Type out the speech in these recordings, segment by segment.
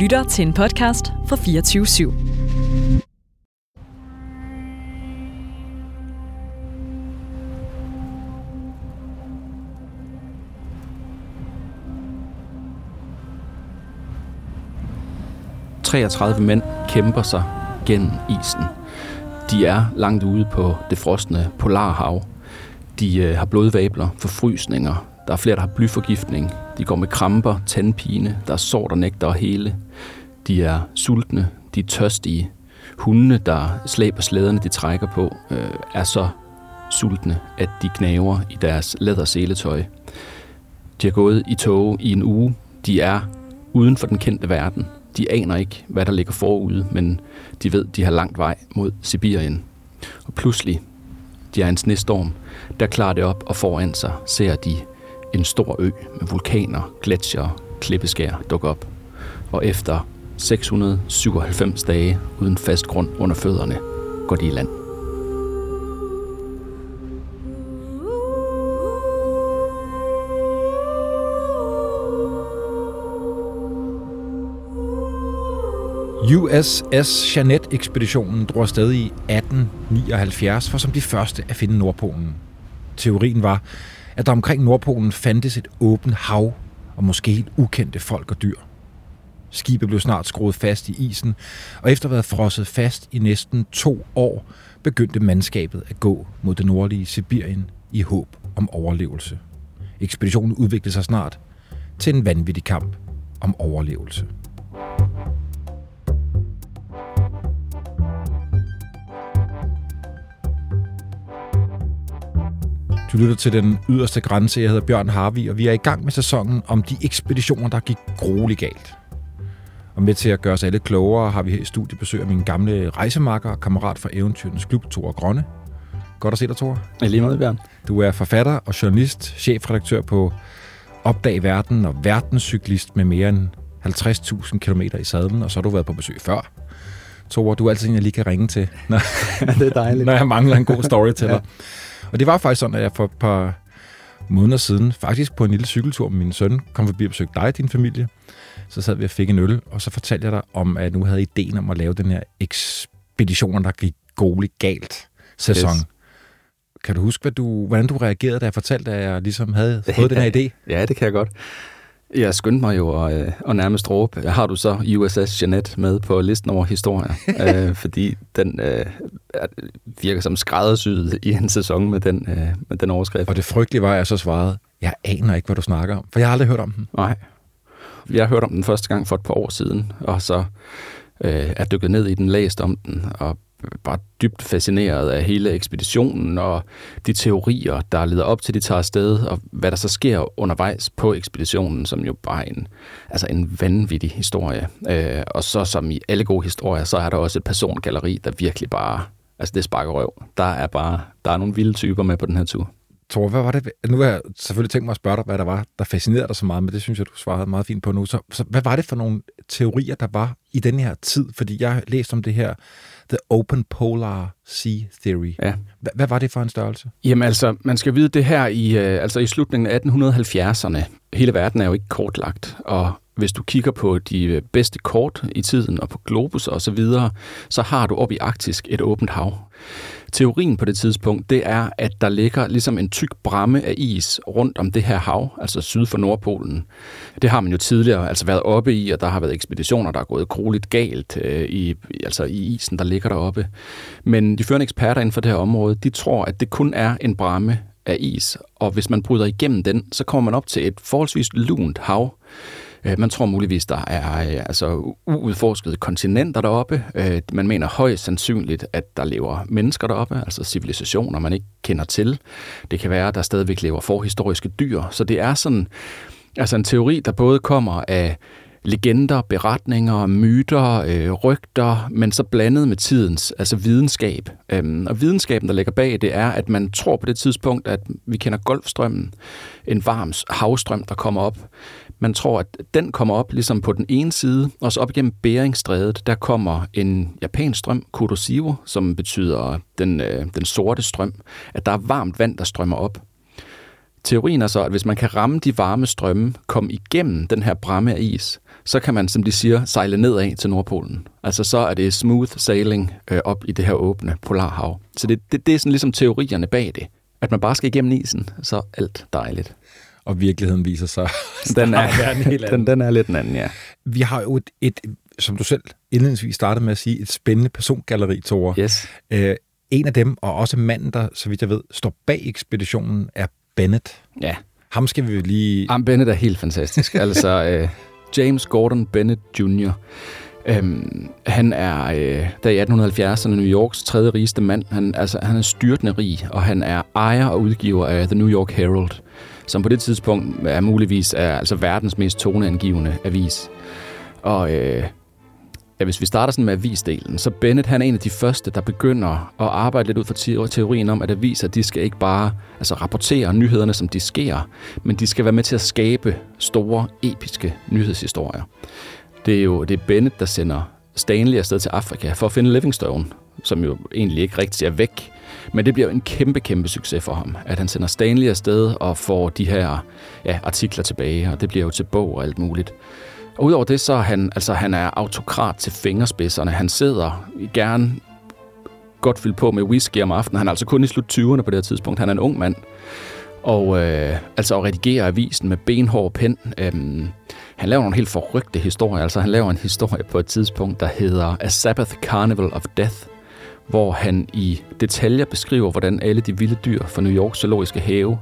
lytter til en podcast fra 24 /7. ...33 mænd kæmper sig gennem isen. De er langt ude på det frosne polarhav. De øh, har blodvabler, forfrysninger. Der er flere, der har blyforgiftning. De går med kramper, tandpine. Der er sår, der nægter at hele. De er sultne. De er tørstige. Hundene, der slæber slæderne, de trækker på, øh, er så sultne, at de knaver i deres læderseletøj. De har gået i tog i en uge. De er uden for den kendte verden. De aner ikke, hvad der ligger forude, men de ved, de har langt vej mod Sibirien. Og pludselig, de er en snestorm, der klarer det op, og foran sig ser de en stor ø med vulkaner, gletsjere, klippeskær dukke op. Og efter 697 dage uden fast grund under fødderne, går de i land. USS Jeanette-ekspeditionen drog afsted i 1879 for som de første at finde Nordpolen. Teorien var, at der omkring Nordpolen fandtes et åbent hav og måske helt ukendte folk og dyr. Skibet blev snart skruet fast i isen, og efter at have været frosset fast i næsten to år, begyndte mandskabet at gå mod det nordlige Sibirien i håb om overlevelse. Ekspeditionen udviklede sig snart til en vanvittig kamp om overlevelse. Du lytter til den yderste grænse. Jeg hedder Bjørn Harvi, og vi er i gang med sæsonen om de ekspeditioner, der gik grueligt galt. Og med til at gøre os alle klogere, har vi her i studiet besøg af min gamle rejsemakker og kammerat fra Eventyrens Klub, Thor Grønne. Godt at se dig, Thor. Ja, lige meget, Bjørn. Du er forfatter og journalist, chefredaktør på Opdag Verden og verdenscyklist med mere end 50.000 km i sadlen, og så har du været på besøg før. Thor, du er altid en, jeg lige kan ringe til, når, Ja, det er dejligt. når jeg mangler en god story til dig. Og det var faktisk sådan, at jeg for et par måneder siden, faktisk på en lille cykeltur med min søn, kom forbi og besøgte dig og din familie. Så sad vi og fik en øl, og så fortalte jeg dig om, at nu havde ideen om at lave den her ekspedition, der gik grueligt galt sæson. Yes. Kan du huske, hvad du, hvordan du reagerede, da jeg fortalte, at jeg ligesom havde fået den her idé? Ja, det kan jeg godt. Jeg skyndte mig jo at, øh, at nærmest råbe, har du så USS Jeanette med på listen over historier? øh, fordi den øh, er- virker som skræddersyet i en sæson med den, øh, med den overskrift. Og det frygtelige var, at jeg så svarede, jeg aner ikke, hvad du snakker om, for jeg har aldrig hørt om den. Nej. Jeg hørte om den første gang for et par år siden, og så øh, er dykket ned i den, læst om den, og bare dybt fascineret af hele ekspeditionen og de teorier, der leder op til, de tager afsted, og hvad der så sker undervejs på ekspeditionen, som jo bare er en, altså en vanvittig historie. Øh, og så som i alle gode historier, så er der også et persongalleri, der virkelig bare, altså det sparker røv. Der er bare, der er nogle vilde typer med på den her tur. Thor, hvad var det? Nu har jeg selvfølgelig tænkt mig at spørge dig, hvad der var, der fascinerede dig så meget, men det synes jeg, du svarede meget fint på nu. Så, så hvad var det for nogle teorier, der var i den her tid? Fordi jeg har læst om det her The Open Polar Sea Theory. Ja. Hvad, hvad var det for en størrelse? Jamen altså, man skal vide det her i, øh, altså i slutningen af 1870'erne. Hele verden er jo ikke kortlagt, og hvis du kigger på de øh, bedste kort i tiden og på globus og så videre, så har du op i Arktisk et åbent hav. Teorien på det tidspunkt, det er, at der ligger ligesom en tyk bramme af is rundt om det her hav, altså syd for Nordpolen. Det har man jo tidligere altså været oppe i, og der har været ekspeditioner, der er gået grueligt galt øh, i, altså i isen, der ligger deroppe. Men de førende eksperter inden for det her område, de tror, at det kun er en bramme af is, og hvis man bryder igennem den, så kommer man op til et forholdsvis lunt hav. Øh, Man tror muligvis, der er øh, altså uudforskede kontinenter deroppe. Øh, man mener højst sandsynligt, at der lever mennesker deroppe, altså civilisationer, man ikke kender til. Det kan være, at der stadigvæk lever forhistoriske dyr. Så det er sådan altså en teori, der både kommer af legender, beretninger, myter, øh, rygter, men så blandet med tidens, altså videnskab. Øhm, og videnskaben, der ligger bag, det er, at man tror på det tidspunkt, at vi kender Golfstrømmen, en varm havstrøm, der kommer op. Man tror, at den kommer op ligesom på den ene side, og så op igennem Beringstrædet, der kommer en japansk strøm, Kuroshio, som betyder den, øh, den sorte strøm, at der er varmt vand, der strømmer op. Teorien er så, at hvis man kan ramme de varme strømme, komme igennem den her bramme af is, så kan man, som de siger, sejle nedad til Nordpolen. Altså så er det smooth sailing øh, op i det her åbne polarhav. Så det, det, det er sådan ligesom teorierne bag det. At man bare skal igennem isen, så er alt dejligt. Og virkeligheden viser sig. Den er, den, den er lidt en anden, ja. Vi har jo et, et, som du selv indledningsvis startede med at sige, et spændende persongalleri, Tore. Yes. Øh, en af dem, og også manden, der, så vidt jeg ved, står bag ekspeditionen, er Bennett. Ja. Ham skal vi lige... Jamen, Bennett er helt fantastisk. altså, øh, James Gordon Bennett Jr., Øhm, han er øh, der i 1870'erne New Yorks tredje rigeste mand. Han, altså, han er styrtende rig, og han er ejer og udgiver af The New York Herald, som på det tidspunkt er muligvis er, altså verdens mest toneangivende avis. Og øh, ja, hvis vi starter sådan med avisdelen, så Bennett han er en af de første, der begynder at arbejde lidt ud fra teorien om, at aviser de skal ikke bare altså, rapportere nyhederne, som de sker, men de skal være med til at skabe store, episke nyhedshistorier. Det er jo det er Bennett, der sender Stanley afsted til Afrika for at finde Livingstone, som jo egentlig ikke rigtig er væk. Men det bliver jo en kæmpe, kæmpe succes for ham, at han sender Stanley afsted og får de her ja, artikler tilbage, og det bliver jo til bog og alt muligt. Og udover det, så er han, altså, han er autokrat til fingerspidserne. Han sidder gerne godt fyldt på med whisky om aftenen. Han er altså kun i slut 20'erne på det her tidspunkt. Han er en ung mand. Og øh, altså at redigere avisen med benhård pen. Øhm, han laver nogle helt forrygte historier. Altså han laver en historie på et tidspunkt, der hedder A Sabbath Carnival of Death, hvor han i detaljer beskriver, hvordan alle de vilde dyr fra New Yorks zoologiske have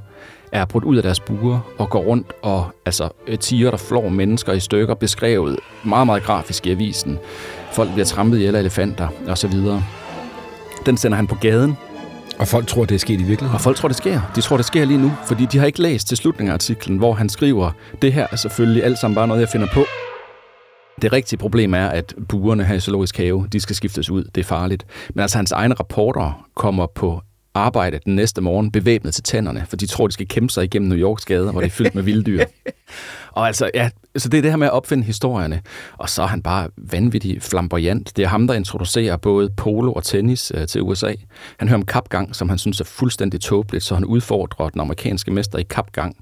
er brudt ud af deres buer og går rundt og altså tiger, der flår mennesker i stykker, beskrevet meget, meget grafisk i avisen. Folk bliver trampet ihjel af elefanter osv. Den sender han på gaden. Og folk tror, det er sket i virkeligheden? Og folk tror, det sker. De tror, det sker lige nu, fordi de har ikke læst til slutningen af artiklen, hvor han skriver, det her er selvfølgelig alt sammen bare noget, jeg finder på. Det rigtige problem er, at buerne her i Zoologisk Have, de skal skiftes ud. Det er farligt. Men altså, hans egne rapporter kommer på arbejde den næste morgen bevæbnet til tænderne, for de tror, de skal kæmpe sig igennem New Yorks gader, hvor det er fyldt med vilde dyr. og altså, ja, så det er det her med at opfinde historierne. Og så er han bare vanvittig flamboyant. Det er ham, der introducerer både polo og tennis øh, til USA. Han hører om kapgang, som han synes er fuldstændig tåbeligt, så han udfordrer den amerikanske mester i kapgang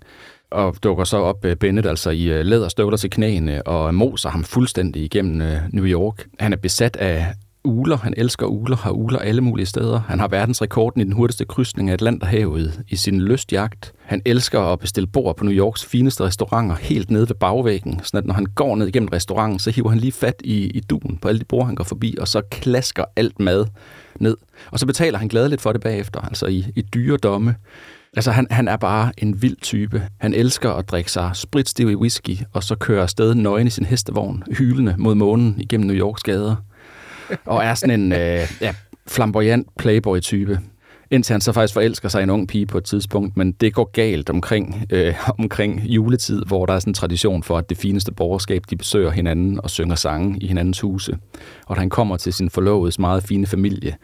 og dukker så op øh, Bennett altså i øh, læderstøvler til knæene og moser ham fuldstændig igennem øh, New York. Han er besat af uler. Han elsker uler, har uler alle mulige steder. Han har verdensrekorden i den hurtigste krydsning af Atlanterhavet i sin lystjagt. Han elsker at bestille bord på New Yorks fineste restauranter helt nede ved bagvæggen, så at når han går ned igennem restauranten, så hiver han lige fat i, i duen på alle de bord, han går forbi, og så klasker alt mad ned. Og så betaler han gladeligt for det bagefter, altså i, i dyre domme. Altså, han, han er bare en vild type. Han elsker at drikke sig spritstiv i whisky, og så kører afsted nøgen i sin hestevogn, hylende mod månen igennem New Yorks gader og er sådan en øh, ja, flamboyant playboy-type. Indtil han så faktisk forelsker sig i en ung pige på et tidspunkt, men det går galt omkring, øh, omkring juletid, hvor der er sådan en tradition for, at det fineste borgerskab, de besøger hinanden og synger sange i hinandens huse. Og da han kommer til sin forlovedes meget fine familie,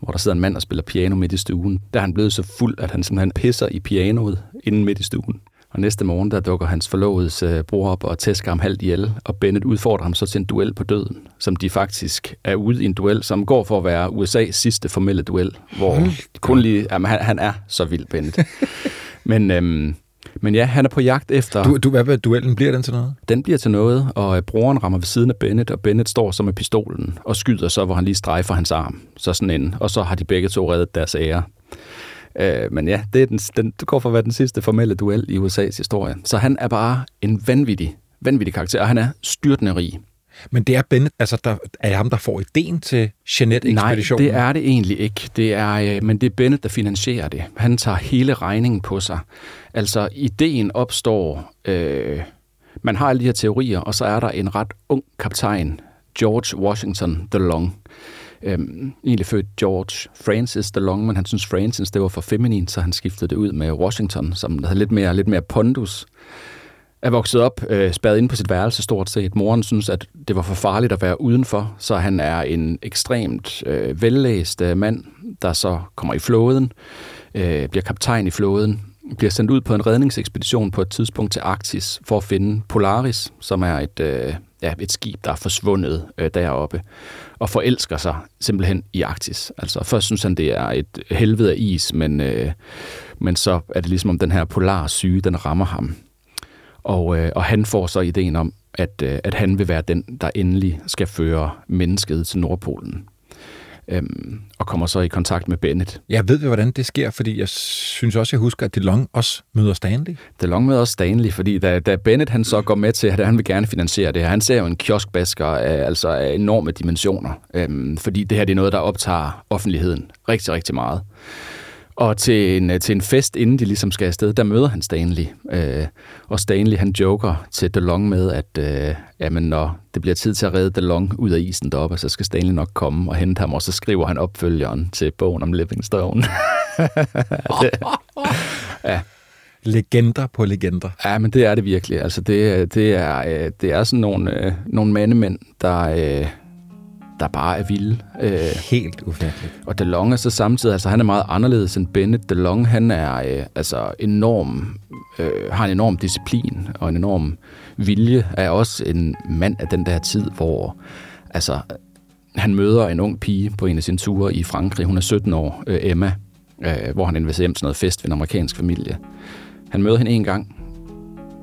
hvor der sidder en mand og spiller piano midt i stuen, der er han blevet så fuld, at han simpelthen pisser i pianoet inden midt i stuen. Og næste morgen, der dukker hans forlovedes øh, bror op og tæsker ham halvt ihjel, og Bennett udfordrer ham så til en duel på døden, som de faktisk er ude i en duel, som går for at være USA's sidste formelle duel, hvor Hold kun lige, jamen, han, han er så vild, Bennett. men, øhm, men ja, han er på jagt efter... Du, du, hvad med duellen? Bliver den til noget? Den bliver til noget, og øh, broren rammer ved siden af Bennett, og Bennett står så med pistolen og skyder så, hvor han lige strejfer hans arm. Så sådan en, og så har de begge to reddet deres ære. Øh, men ja, det, er den, den, det går for at være den sidste formelle duel i USA's historie. Så han er bare en vanvittig, vanvittig karakter, og han er styrtende rig. Men det er Bennett, altså der, er ham, der får ideen til Jeanette-ekspeditionen? Nej, det er det egentlig ikke. Det er, øh, men det er Bennett, der finansierer det. Han tager hele regningen på sig. Altså, ideen opstår... Øh, man har alle de her teorier, og så er der en ret ung kaptajn, George Washington DeLong, Øhm, egentlig født George Francis DeLong, men han synes Francis, det var for feminin, så han skiftede det ud med Washington, som havde lidt mere, lidt mere pondus. Er vokset op, øh, spadet ind på sit værelse stort set. Moren synes, at det var for farligt at være udenfor, så han er en ekstremt øh, vellæst øh, mand, der så kommer i flåden, øh, bliver kaptajn i flåden, bliver sendt ud på en redningsekspedition på et tidspunkt til Arktis for at finde Polaris, som er et, øh, ja, et skib, der er forsvundet øh, deroppe, og forelsker sig simpelthen i Arktis. Altså først synes han, det er et helvede af is, men, øh, men så er det ligesom om den her polar syge, den rammer ham. Og, øh, og han får så ideen om, at, øh, at han vil være den, der endelig skal føre mennesket til Nordpolen øhm, og kommer så i kontakt med Bennett. Jeg ved, hvordan det sker, fordi jeg synes også, jeg husker, at DeLong også møder Stanley. DeLong møder også Stanley, fordi da, da Bennett han så går med til, at han vil gerne finansiere det her, han ser jo en kioskbasker af, altså af enorme dimensioner, øhm, fordi det her det er noget, der optager offentligheden rigtig, rigtig meget. Og til en, til en fest, inden de ligesom skal afsted, der møder han Stanley. Øh, og Stanley, han joker til DeLong med, at øh, jamen, når det bliver tid til at redde DeLong ud af isen deroppe, så skal Stanley nok komme og hente ham, og så skriver han opfølgeren til bogen om Livingstone. ja. Legender på legender. Ja, men det er det virkelig. Altså, det, det, er, øh, det er sådan nogle, øh, nogle mandemænd, der... Der bare er vilde. Øh, Helt ufatteligt. Og DeLong er så samtidig, altså han er meget anderledes end Bennett. DeLong, han er øh, altså enorm, øh, har en enorm disciplin og en enorm vilje, er også en mand af den der tid, hvor altså, han møder en ung pige på en af sine ture i Frankrig. Hun er 17 år, øh, Emma, øh, hvor han inviterer hjem til noget fest ved en amerikansk familie. Han møder hende en gang,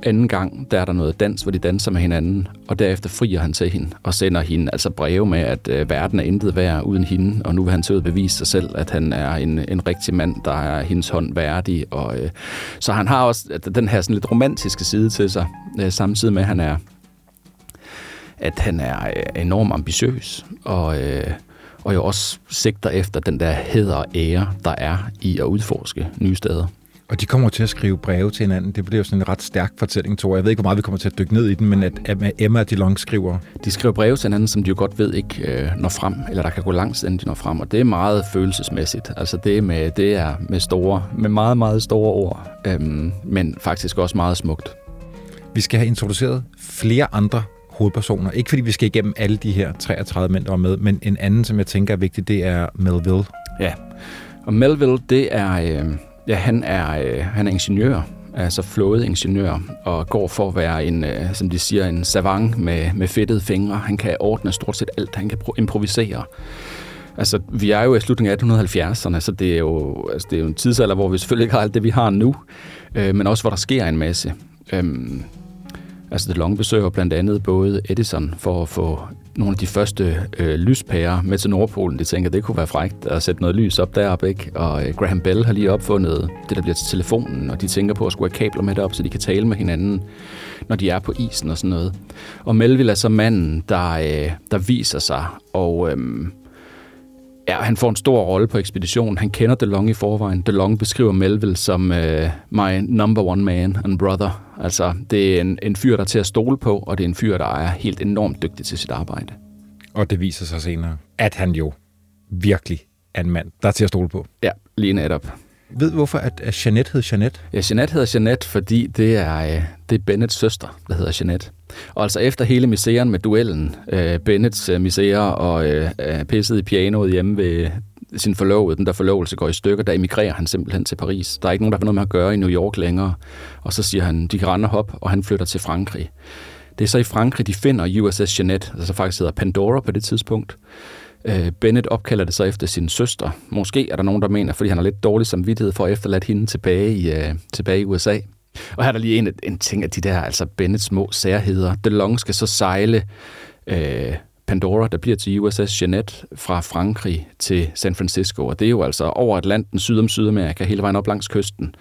anden gang, der er der noget dans, hvor de danser med hinanden, og derefter frier han til hende og sender hende altså breve med, at øh, verden er intet værd uden hende, og nu vil han til at bevise sig selv, at han er en, en rigtig mand, der er hendes hånd værdig. Og, øh, så han har også øh, den her sådan lidt romantiske side til sig, øh, samtidig med, at han er, at han er øh, enormt ambitiøs, og, øh, og jo også sigter efter den der heder og ære, der er i at udforske nye steder. Og de kommer til at skrive breve til hinanden. Det bliver jo sådan en ret stærk fortælling, tror jeg. Jeg ved ikke, hvor meget vi kommer til at dykke ned i den, men at Emma og DeLong skriver... De skriver breve til hinanden, som de jo godt ved ikke øh, når frem, eller der kan gå langt, inden de når frem. Og det er meget følelsesmæssigt. Altså det med, det er med, store, med meget, meget store ord, øhm, men faktisk også meget smukt. Vi skal have introduceret flere andre hovedpersoner. Ikke fordi vi skal igennem alle de her 33 mænd, der var med, men en anden, som jeg tænker er vigtig, det er Melville. Ja, og Melville, det er... Øh, Ja, han er, øh, han er ingeniør, altså flådeingeniør, og går for at være en, øh, som de siger, en savant med, med fedtede fingre. Han kan ordne stort set alt, han kan improvisere. Altså, vi er jo i slutningen af 1870'erne, så det er, jo, altså, det er jo en tidsalder, hvor vi selvfølgelig ikke har alt det, vi har nu, øh, men også hvor der sker en masse. Øhm, altså, DeLong besøger blandt andet både Edison for at få nogle af de første øh, lyspærer med til Nordpolen. De tænker, det kunne være frægt at sætte noget lys op deroppe, ikke? Og øh, Graham Bell har lige opfundet det, der bliver til telefonen, og de tænker på at skulle have kabler med derop, så de kan tale med hinanden, når de er på isen og sådan noget. Og Melville er så manden, der, øh, der viser sig, og... Øh, Ja, han får en stor rolle på ekspeditionen. Han kender DeLong i forvejen. DeLong beskriver Melville som uh, my number one man and brother. Altså, det er en, en fyr, der er til at stole på, og det er en fyr, der er helt enormt dygtig til sit arbejde. Og det viser sig senere, at han jo virkelig er en mand, der er til at stole på. Ja, lige netop. Ved hvorfor at, at Jeanette hed Jeanette? Ja, Jeanette hedder Jeanette, fordi det er, øh, det er Bennets søster, der hedder Jeanette. Og altså efter hele misæren med duellen, øh, Bennets øh, misære og øh, pisset i pianoet hjemme ved sin forlovede, den der forlovelse går i stykker, der emigrerer han simpelthen til Paris. Der er ikke nogen, der har noget med at gøre i New York længere. Og så siger han, de kan rende hop, og han flytter til Frankrig. Det er så i Frankrig, de finder USS Jeanette, altså faktisk hedder Pandora på det tidspunkt. Øh, Bennett opkalder det så efter sin søster. Måske er der nogen, der mener, fordi han har lidt dårlig samvittighed for at efterlade hende tilbage i, øh, tilbage i USA. Og her er der lige en, en ting af de der, altså Bennets små særheder. DeLong skal så sejle øh, Pandora, der bliver til USS Jeanette fra Frankrig til San Francisco. Og det er jo altså over Atlanten, syd om Sydamerika, hele vejen op langs kysten.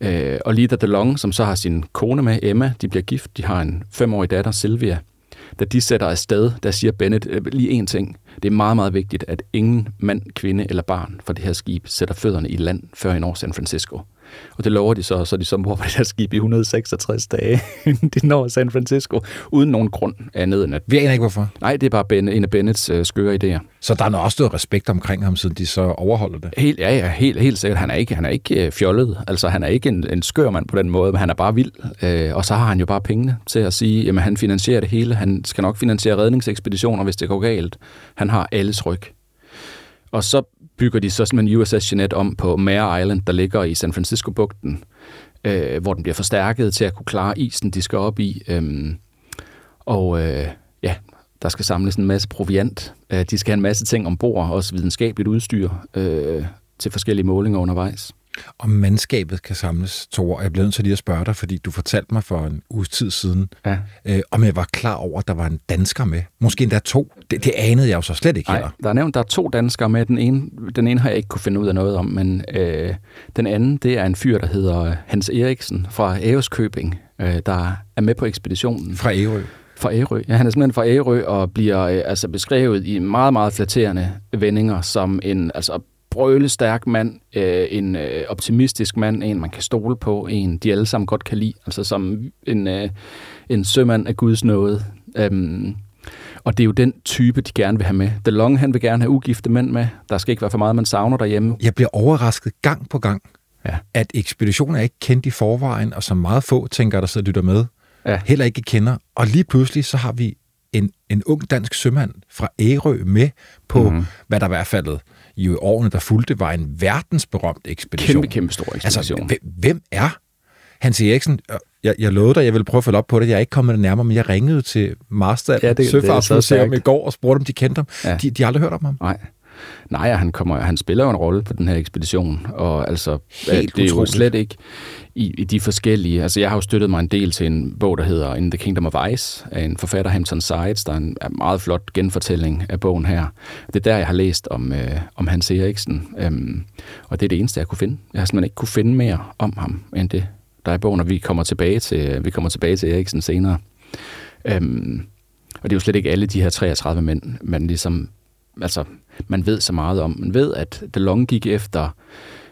Øh, og Lida DeLong, som så har sin kone med, Emma, de bliver gift. De har en femårig datter, Sylvia. Da de sætter afsted, der siger Bennett øh, lige en ting. Det er meget, meget vigtigt, at ingen mand, kvinde eller barn fra det her skib sætter fødderne i land før i når San Francisco. Og det lover de så, så de så bor på det her skib i 166 dage, de når San Francisco, uden nogen grund andet end at... Vi aner ikke hvorfor. Nej, det er bare ben, en af Bennets øh, skøre idéer. Så der er også noget respekt omkring ham, siden de så overholder det? Helt, ja, ja, helt, helt sikkert. Han er ikke, han er ikke øh, fjollet. Altså, han er ikke en, en skør mand på den måde, men han er bare vild. Øh, og så har han jo bare pengene til at sige, jamen han finansierer det hele. Han skal nok finansiere redningsekspeditioner, hvis det går galt. Han har alles ryg. Og så bygger de så simpelthen USS Jeanette om på Mare Island, der ligger i San Francisco-bugten, øh, hvor den bliver forstærket til at kunne klare isen, de skal op i. Øh, og øh, ja, der skal samles en masse proviant. Øh, de skal have en masse ting ombord, også videnskabeligt udstyr øh, til forskellige målinger undervejs. Om mandskabet kan samles, Thor. Jeg blev nødt til lige at spørge dig, fordi du fortalte mig for en uges tid siden, Ja. øh, om jeg var klar over, at der var en dansker med. Måske endda to. Det, det anede jeg jo så slet ikke Nej, heller. der er nævnt, der er to danskere med. Den ene, den ene har jeg ikke kunne finde ud af noget om, men øh, den anden, det er en fyr, der hedder Hans Eriksen fra Ærøskøbing, øh, der er med på ekspeditionen. Fra Ærø. Fra Ærø. Ja, han er simpelthen fra Ærø og bliver øh, altså beskrevet i meget, meget flatterende vendinger som en altså, brølestærk mand, øh, en øh, optimistisk mand, en man kan stole på, en de alle sammen godt kan lide, altså som en, øh, en sømand af Guds nåde. Øhm, og det er jo den type, de gerne vil have med. DeLong, han vil gerne have ugifte mænd med. Der skal ikke være for meget, man savner derhjemme. Jeg bliver overrasket gang på gang, Ja. at ekspeditionen er ikke kendt i forvejen, og som meget få tænker, der sidder og lytter med, Ja. heller ikke kender. Og lige pludselig så har vi en, en ung dansk sømand fra Ærø med på, Mhm. mm-hmm. hvad der i hvert fald i årene, der fulgte, var en verdensberømt ekspedition. Kæmpe, kæmpe stor ekspedition. Altså, hvem, er Hans Eriksen? Øh, Jeg, jeg lovede dig, jeg ville prøve at følge op på det. Jeg er ikke kommet nærmere, men jeg ringede til Marstal Ja, det- Søfartsmuseum i går og spurgte, om de kendte ham. Ja. De, de har aldrig hørt om ham. Nej. Nej, han, kommer, han spiller jo en rolle på den her ekspedition, og altså, Helt det er jo slet ikke i, i de forskellige... Altså, jeg har jo støttet mig en del til en bog, der hedder In the Kingdom of Ice, af en forfatter, Hampton Sides, der er en er en meget flot genfortælling af bogen her. Det er der, jeg har læst om, øh, om Hans Eriksen, øhm, og det er det eneste, jeg kunne finde. Jeg har simpelthen ikke kunne finde mere om ham, end det, der er i bogen, og vi kommer tilbage til, vi kommer tilbage til Eriksen senere. Øhm, og det er jo slet ikke alle de her 33 mænd, man ligesom, altså, man ved så meget om. Man ved, at DeLong gik efter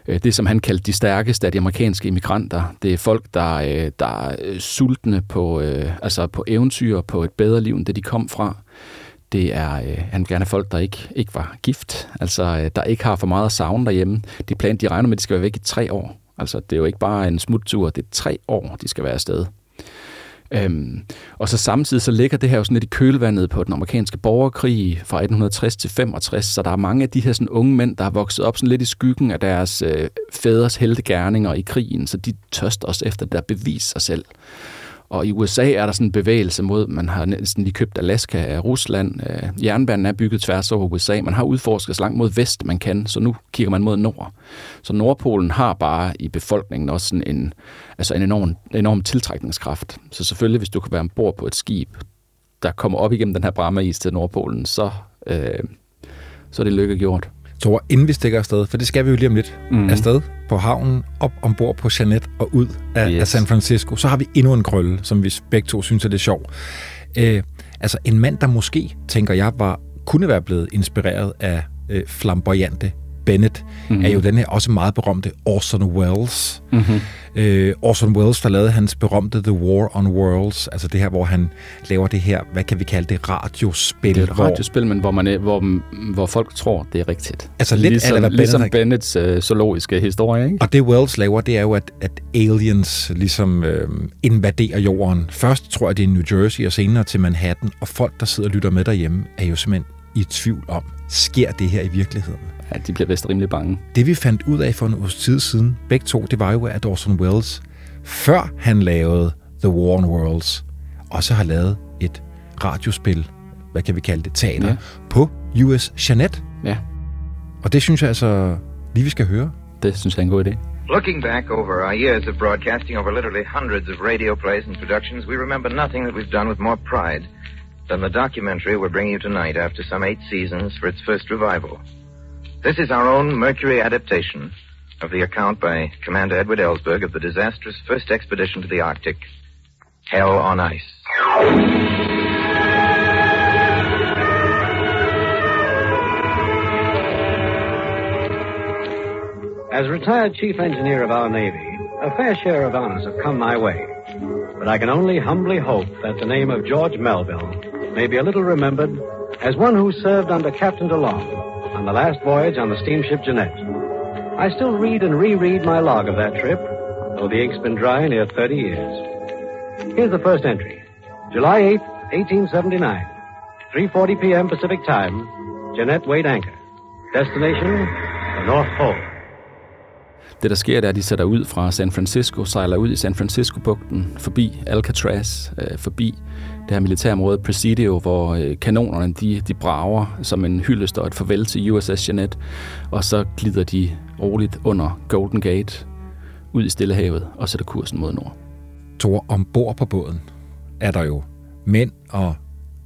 øh, det, som han kaldte de stærkeste af de amerikanske immigranter. Det er folk, der, øh, der er sultne på, øh, altså på eventyr, på et bedre liv, end det de kom fra. Det er, øh, han vil gerne have folk, der ikke, ikke var gift, altså øh, der ikke har for meget at savne derhjemme. De, plan, de regner med, at de skal være væk i tre år. Altså det er jo ikke bare en smuttur, det er tre år, de skal være afsted. Øhm, og så samtidig så ligger det her jo sådan lidt i kølvandet på den amerikanske borgerkrig fra 1860 til 65, så der er mange af de her sådan unge mænd, der har vokset op sådan lidt i skyggen af deres øh, fædres heltegærninger i krigen, så de tørster også efter det der bevis sig selv. Og i USA er der sådan en bevægelse mod, man har næsten lige købt Alaska af Rusland. Øh, jernbanen er bygget tværs over USA. Man har udforsket så langt mod vest, man kan, så nu kigger man mod nord. Så Nordpolen har bare i befolkningen også sådan en, altså en enorm, enorm tiltrækningskraft. Så selvfølgelig, hvis du kan være ombord på et skib, der kommer op igennem den her brammeis til Nordpolen, så, øh, så er det lykke gjort. Thor, inden vi stikker afsted, for det skal vi jo lige om lidt, mm. afsted på havnen, op ombord på Jeanette og ud af, yes. af San Francisco, så har vi endnu en krølle, som vi begge to synes er lidt sjov. Øh, altså en mand, der måske, tænker jeg, var, kunne være blevet inspireret af øh, flamboyante Bennett, Mhm. mm. er jo den her også meget berømte Orson Welles. Mm-hmm. Øh, Orson Welles, der lavede hans berømte The War on Worlds, altså det her, hvor han laver det her, hvad kan vi kalde det, radiospil. Det er et hvor- radiospil, men hvor, man hvor, hvor folk tror, det er rigtigt. Altså lidt ligesom, hvad ligesom Bennett- Bennets øh, zoologiske historie, ikke? Og det Wells laver, det er jo, at, at aliens ligesom øh, invaderer jorden. Først tror jeg, det er New Jersey, og senere til Manhattan. Og folk, der sidder og lytter med derhjemme, er jo simpelthen i tvivl om, sker det her i virkeligheden? Ja, de bliver vist rimelig bange. Det vi fandt ud af for en uges tid siden, begge to, det var jo, at Orson Welles, før han lavede The War on Worlds, også har lavet et radiospil, hvad kan vi kalde det, teater, Ja. på US Jeanette. Ja, Og det synes jeg altså lige, vi skal høre. det synes jeg er en god idé. Looking back over our years of broadcasting over literally hundreds of radio plays and productions, we remember nothing that we've done with more pride than the documentary we're bringing you tonight after some eight seasons for its first revival. This is our own Mercury adaptation of the account by Commander Edward Ellsberg of the disastrous first expedition to the Arctic, Hell on Ice. As retired chief engineer of our Navy, a fair share of honors have come my way. But I can only humbly hope that the name of George Melville may be a little remembered as one who served under Captain DeLong on the last voyage on the steamship Jeanette. I still read and reread my log of that trip, though the ink's been dry near 30 years. Here's the first entry. July 8th, 1879. 3.40 p.m. Pacific Time. Jeanette weighed anchor. Destination, the North Pole. Det, der sker, det er, at de sætter ud fra San Francisco, sejler ud i San Francisco-bugten, forbi Alcatraz, øh, forbi det her militærområde Presidio, hvor øh, kanonerne de, de brager som en hyldest og et farvel til USS Jeanette, og så glider de roligt under Golden Gate ud i Stillehavet og sætter kursen mod nord. Tor, ombord på båden er der jo mænd og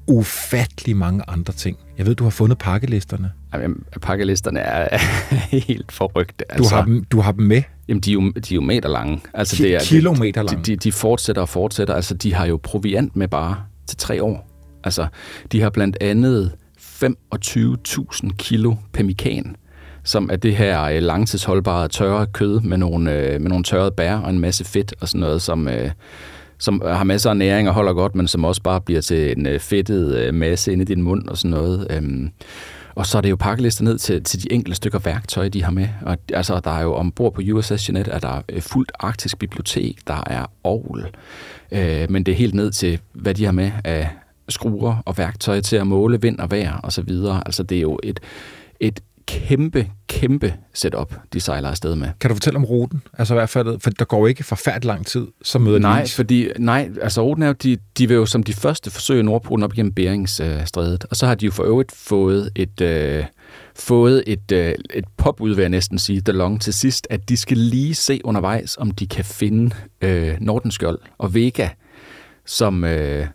ufattelig mange andre ting. Jeg ved, du har fundet pakkelisterne. Jamen, pakkelisterne er helt forrygte. Du, altså, har dem, du har dem med? Jamen, de er jo, de er jo meter lange. Altså, det er, kilometer lange? De, de, de fortsætter og fortsætter. Altså, de har jo proviant med bare til tre år. Altså, de har blandt andet 25.000 kilo pemmikan, som er det her øh, langtidsholdbare tørre kød med nogle, øh, med nogle tørrede bær og en masse fedt og sådan noget, som, øh, som har masser af næring og holder godt, men som også bare bliver til en fedtet masse inde i din mund og sådan noget. Øhm, og så er det jo pakkelister ned til, til de enkelte stykker værktøj, de har med. Og altså, der er jo ombord på USS Jeanette, er der øh, fuldt arktisk bibliotek, der er ovl. Øh, men det er helt ned til, hvad de har med af skruer og værktøj til at måle vind og vejr og så videre. Altså, det er jo et, et kæmpe, kæmpe setup, de sejler afsted med. Kan du fortælle om ruten? Altså i hvert fald, for der går ikke forfærdeligt lang tid, så møder nej, is. Fordi, nej, altså ruten er jo, de, de vil jo som de første forsøge Nordpolen op igennem Beringsstrædet, og så har de jo for øvrigt fået et, øh, fået et, øh, et pop ud, vil jeg næsten sige, DeLong til sidst, at de skal lige se undervejs, om de kan finde øh, Nordenskjold og Vega, som, øh,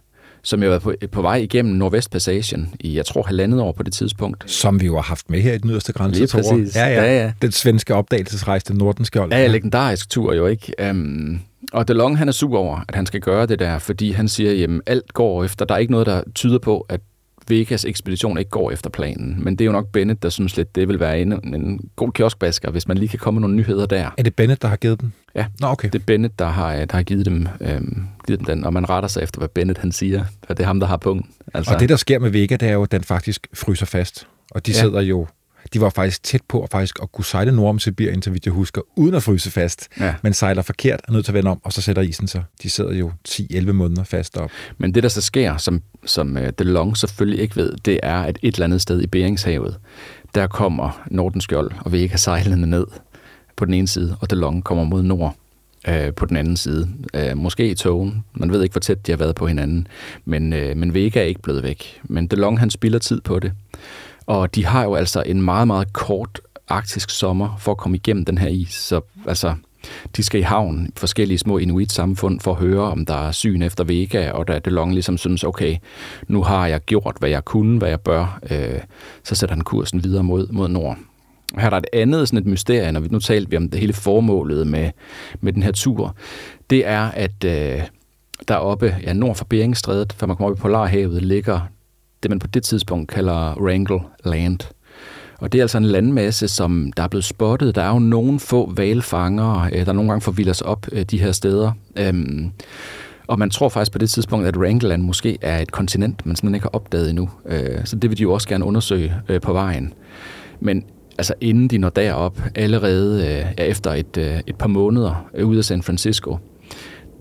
som jeg var på, på vej igennem Nordvestpassagen i, jeg tror, halvandet år på det tidspunkt. Som vi jo har haft med her i den yderste grænse. Lige præcis. Ja, ja. ja, ja. Den svenske opdagelsesrejse til Nordenskjold. Ja, ja, legendarisk tur jo ikke. Um, og DeLong, han er sur over, at han skal gøre det der, fordi han siger, jamen alt går efter. Der er ikke noget, der tyder på, at Vegas ekspedition ikke går efter planen. Men det er jo nok Bennett, der synes lidt, det vil være en, en god kioskbasker, hvis man lige kan komme med nogle nyheder der. Er det Bennett, der har givet dem? Ja, Nå, okay. det er Bennett, der har, der har givet, dem, øhm, givet dem den, og man retter sig efter, hvad Bennett han siger, og det er ham, der har punkten. Altså. Og det, der sker med Vega, det er jo, at den faktisk fryser fast, og de ja. sidder jo de var faktisk tæt på at, faktisk at kunne sejle nord om Sibirien, så vidt jeg husker, uden at fryse fast. Ja. Men sejler forkert, er nødt til at vende om, og så sætter isen sig. De sidder jo 10-11 måneder fast op. Men det, der så sker, som, som uh, DeLong selvfølgelig ikke ved, det er, at et eller andet sted i Beringshavet, der kommer Nordenskjold og Vega sejlende ned på den ene side, og DeLong kommer mod nord uh, på den anden side. Uh, måske i togen. Man ved ikke, hvor tæt de har været på hinanden. Men, men Vega er ikke blevet væk. Men DeLong, han spilder tid på det. Og de har jo altså en meget, meget kort arktisk sommer for at komme igennem den her is. Så altså, de skal i havn, forskellige små inuit-samfund, for at høre, om der er syn efter Vega, og da DeLong ligesom synes, okay, nu har jeg gjort, hvad jeg kunne, hvad jeg bør, øh, så sætter han kursen videre mod, mod nord. Her er der et andet sådan et mysterie, når vi nu talte vi om det hele formålet med, med den her tur. Det er, at øh, deroppe, ja, nord for Beringstrædet, før man kommer op i Polarhavet, ligger det, man på det tidspunkt kalder Wrangell Land. Og det er altså en landmasse, som der er blevet spottet. Der er jo nogle få valfangere, øh, der nogle gange forvilder sig op øh, de her steder. Øhm, og man tror faktisk på det tidspunkt, at Wrangell-land måske er et kontinent, man sådan ikke har opdaget endnu. Øh, så det vil de jo også gerne undersøge på vejen. Men altså inden de når derop, allerede efter et, et par måneder ude af San Francisco,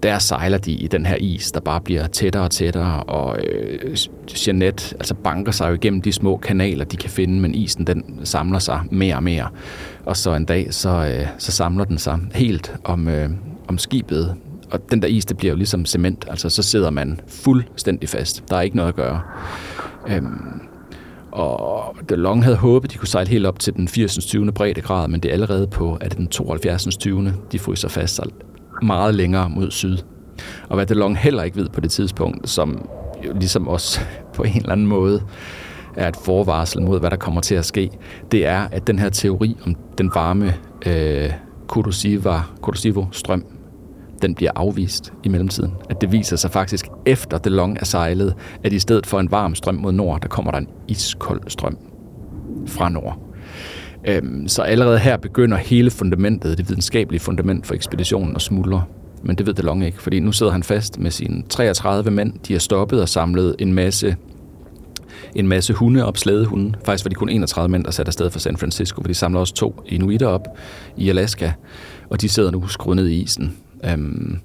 der sejler de i den her is, der bare bliver tættere og tættere, og øh, Jeanette altså banker sig jo igennem de små kanaler, de kan finde, men isen den samler sig mere og mere. Og så en dag, så, øh, så samler den sig helt om, øh, om skibet, og den der is, det bliver jo ligesom cement, altså så sidder man fuldstændig fast. Der er ikke noget at gøre. Øhm, og De Long havde håbet, de kunne sejle helt op til den 80. 20. breddegrad, men det er allerede på at den 72. 20. de fryser fast meget længere mod syd. Og hvad DeLong heller ikke ved på det tidspunkt, som jo ligesom også på en eller anden måde er et forvarsel mod, hvad der kommer til at ske, det er, at den her teori om den varme øh, Kuroshima-strøm, den bliver afvist i mellemtiden. At det viser sig faktisk efter DeLong er sejlet, at i stedet for en varm strøm mod nord, der kommer der en iskold strøm fra nord. Øhm, så allerede her begynder hele fundamentet, det videnskabelige fundament for ekspeditionen at smuldre. Men det ved DeLong ikke, fordi nu sidder han fast med sine 33 mænd. De har stoppet og samlet en masse en masse hunde op, slædehunde. Faktisk var de kun 31 mænd, der satte afsted fra San Francisco, for de samler også to inuiter op i Alaska, og de sidder nu skruet ned i isen. Øhm,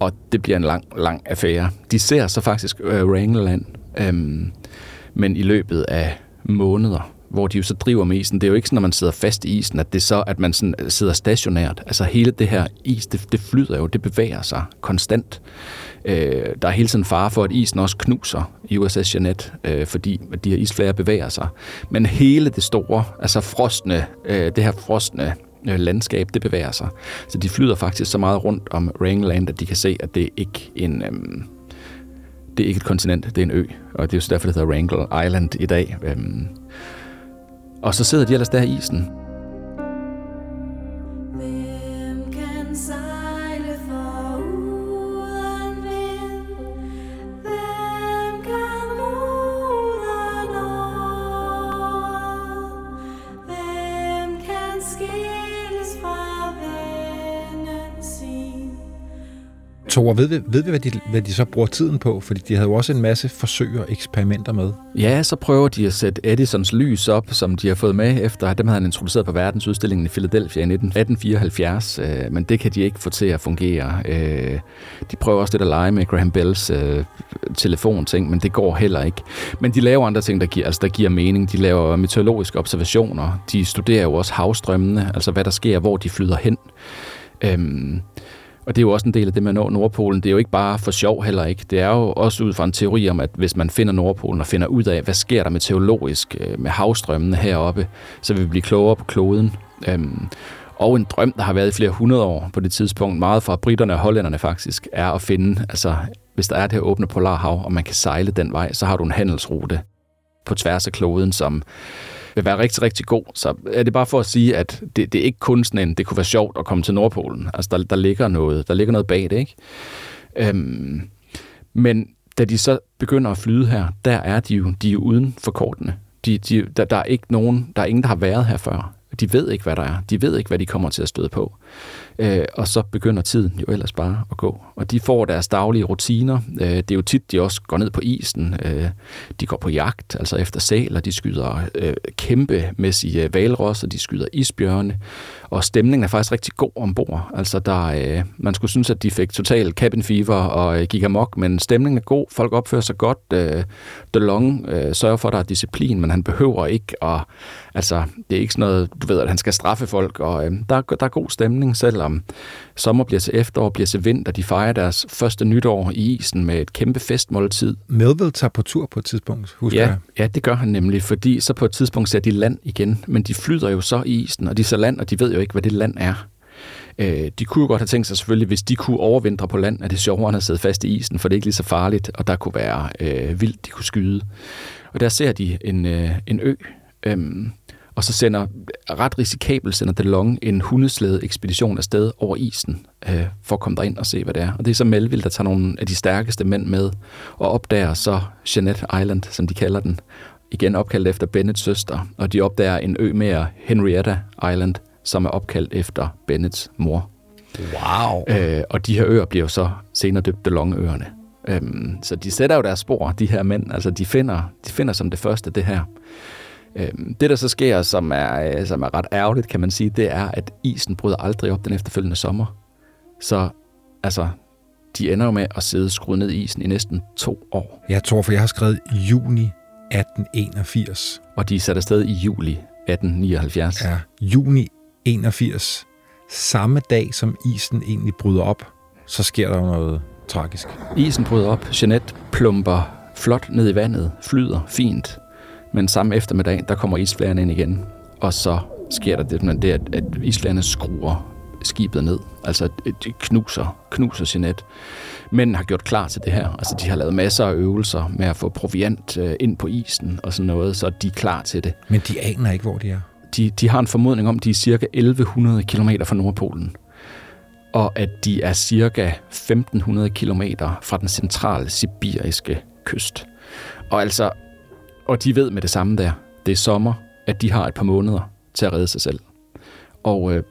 og det bliver en lang, lang affære. De ser så faktisk øh, Wrangell-land, øhm, men i løbet af måneder hvor de jo så driver med isen. Det er jo ikke sådan, når man sidder fast i isen, at det er så, at man sådan øh, sidder stationært. Altså hele det her is, det, det flyder jo, det bevæger sig konstant. Øh, der er hele tiden fare for, at isen også knuser i USS Jeanette, øh, fordi at de her isflager bevæger sig. Men hele det store, altså frostne, øh, det her frostne øh, landskab, det bevæger sig. Så de flyder faktisk så meget rundt om Wrangland, at de kan se, at det er ikke en... Øh, det er ikke et kontinent, det er en ø, og det er jo derfor, det hedder Wrangell Island i dag. Øhm, og så sidder de ellers der i isen. Tor, ved vi, ved vi hvad, de, hvad de så bruger tiden på? Fordi de havde jo også en masse forsøg og eksperimenter med. Ja, så prøver de at sætte Edisons lys op, som de har fået med efter, at dem havde han introduceret på verdensudstillingen i Philadelphia i 1874, øh, men det kan de ikke få til at fungere. Øh, de prøver også lidt at lege med Graham Bells øh, telefonting, men det går heller ikke. Men de laver andre ting, der giver, altså, der giver mening. De laver meteorologiske observationer. De studerer jo også havstrømmene, altså hvad der sker, hvor de flyder hen. Øhm, og det er jo også en del af det med at nå Nordpolen. Det er jo ikke bare for sjov heller ikke. Det er jo også ud fra en teori om, at hvis man finder Nordpolen og finder ud af, hvad sker der meteorologisk teologisk, øh, med havstrømmene heroppe, så vil vi blive klogere på kloden. Øhm, og en drøm, der har været i flere hundrede år på det tidspunkt, meget fra britterne og hollænderne faktisk, er at finde, altså hvis der er det her åbne polarhav, og man kan sejle den vej, så har du en handelsrute på tværs af kloden, som vil være rigtig, rigtig god. Så er det bare for at sige, at det, det er ikke kun sådan en, det kunne være sjovt at komme til Nordpolen. Altså, der, der, ligger, noget, der ligger noget bag det, ikke? Øhm, men da de så begynder at flyde her, der er de jo, de er jo uden for kortene. De, de, der, der, er ikke nogen, der er ingen, der har været her før. De ved ikke, hvad der er. De ved ikke, hvad de kommer til at støde på. Øh, og så begynder tiden jo ellers bare at gå. Og de får deres daglige rutiner. Øh, det er jo tit, de også går ned på isen. Øh, de går på jagt, altså efter sæler. De skyder øh, kæmpemæssige øh, valrosser. De skyder isbjørne. Og stemningen er faktisk rigtig god ombord. Altså der, øh, man skulle synes, at de fik total cabin fever og øh, gik amok, men stemningen er god. Folk opfører sig godt. Øh, DeLong øh, sørger for, at der er disciplin, men han behøver ikke at... Altså, det er ikke sådan noget, du ved, at han skal straffe folk, og øh, der, der er god stemning, selvom sommer bliver til efterår, bliver til vinter. De fejrer deres første nytår i isen med et kæmpe festmåltid. Melville tager på tur på et tidspunkt, husker Ja, jeg. ja, det gør han nemlig, fordi så på et tidspunkt ser de land igen, men de flyder jo så i isen, og de ser land, og de ved jo ikke, hvad det land er. Øh, de kunne jo godt have tænkt sig selvfølgelig, hvis de kunne overvintre på land, at det sjovere end at sidde fast i isen, for det er ikke lige så farligt, og der kunne være øh, vildt, de kunne skyde. Og der ser de en, øh, en ø, øhm, og så sender, ret risikabelt sender DeLong en hundeslæde ekspedition afsted over isen, øh, for at komme derind og se, hvad det er. Og det er så Melville, der tager nogle af de stærkeste mænd med, og opdager så Jeanette Island, som de kalder den, igen opkaldt efter Bennets søster, og de opdager en ø mere, Henrietta Island, som er opkaldt efter Bennets mor. Wow. Øh, og de her øer bliver jo så senere døbt DeLong-øerne. Øhm, så de sætter jo deres spor, de her mænd. Altså, de finder, de finder som det første det her. Øhm, det, der så sker, som er, øh, som er ret ærgerligt, kan man sige, det er, at isen bryder aldrig op den efterfølgende sommer. Så altså, de ender jo med at sidde skruet ned i isen i næsten to år. Jeg tror, for jeg har skrevet juni 1881. Og de er sat afsted i juli 1879. Ja, juni 81. Samme dag, som isen egentlig bryder op, så sker der noget tragisk. Isen bryder op, Jeanette plumper flot ned i vandet, flyder fint, men samme eftermiddag, der kommer isflagerne ind igen, og så sker der det, det at, at isflagerne skruer skibet ned. Altså, det knuser, knuser Jeanette. Mænd har gjort klar til det her. Altså, de har lavet masser af øvelser med at få proviant øh, ind på isen og sådan noget, så de er klar til det. Men de aner ikke, hvor de er. De, de har en formodning om, at de er cirka 1100 km fra Nordpolen, og at de er cirka 1500 km fra den centrale sibiriske kyst. Og altså, og de ved med det samme der, det er sommer, at de har et par måneder til at redde sig selv. Og øh,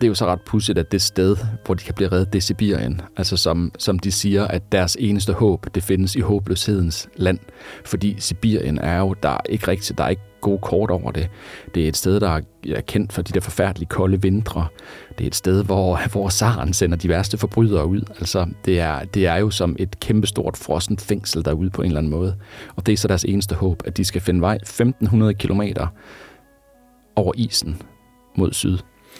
det er jo så ret pudsigt, at det sted, hvor de kan blive reddet, det er Sibirien. Altså som, som de siger, at deres eneste håb, det findes i håbløshedens land. Fordi Sibirien er jo, der er ikke rigtigt, der er ikke gode kort over det. Det er et sted, der er kendt for de der forfærdelige kolde vintre. Det er et sted, hvor, hvor Saren sender de værste forbrydere ud. Altså, det er, det er jo som et kæmpestort frossent fængsel derude på en eller anden måde. Og det er så deres eneste håb, at de skal finde vej 1500 kilometer over isen mod syd.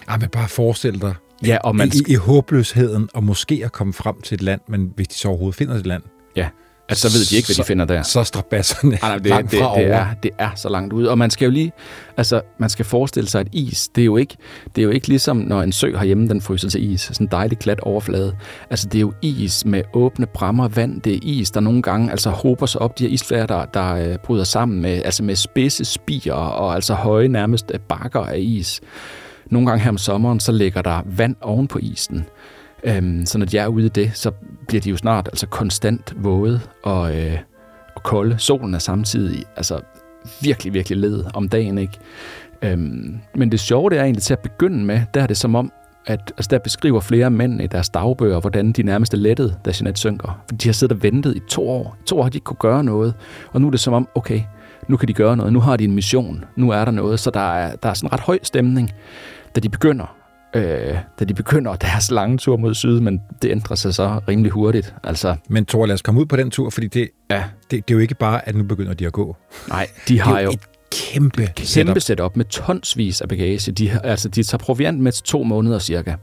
Ej, men bare forestil dig, Ja, og man i, i håbløsheden, og måske at komme frem til et land, men hvis de så overhovedet finder et land, Ja, altså så ved de ikke, hvad de så- finder der. så er strabasserne nej, det, langt det, fra det, over. er, det er så langt ude. Og man skal jo lige, altså man skal forestille sig, at is, det er jo ikke, det er jo ikke ligesom, når en sø herhjemme, den fryser til is. Sådan en dejlig glat overflade. Altså det er jo is med åbne brammer vand. Det er is, der nogle gange altså hober sig op. De her isflager, der, der øh, bryder sammen med, altså med spidse spiger og altså høje nærmest øh, bakker af is. Nogle gange her om sommeren, så ligger der vand oven på isen. Øhm, så når de er ude i det, så bliver de jo snart altså konstant våde og, øh, og kolde. Solen er samtidig altså virkelig, virkelig led om dagen, ikke? Øhm, men det sjove, det er egentlig til at begynde med, der er det som om, at altså der beskriver flere mænd i deres dagbøger, hvordan de nærmest er lettet, da Jeanette synker. For de har siddet og ventet i to år. I to år har de ikke kunne gøre noget. Og nu er det som om, okay, nu kan de gøre noget. Nu har de en mission. Nu er der noget. Så der er, der er sådan en ret høj stemning, da de begynder. Øh, da de begynder deres lange tur mod syd, men det ændrer sig så rimelig hurtigt. Altså, Men Thor, lad os komme ud på den tur, fordi det, ja, det, det er jo ikke bare, at nu begynder de at gå. nej, de Det har er jo jo et kæmpe, kæmpe setup. setup med tonsvis af bagage. De, har- altså, de tager proviant med til to måneder cirka.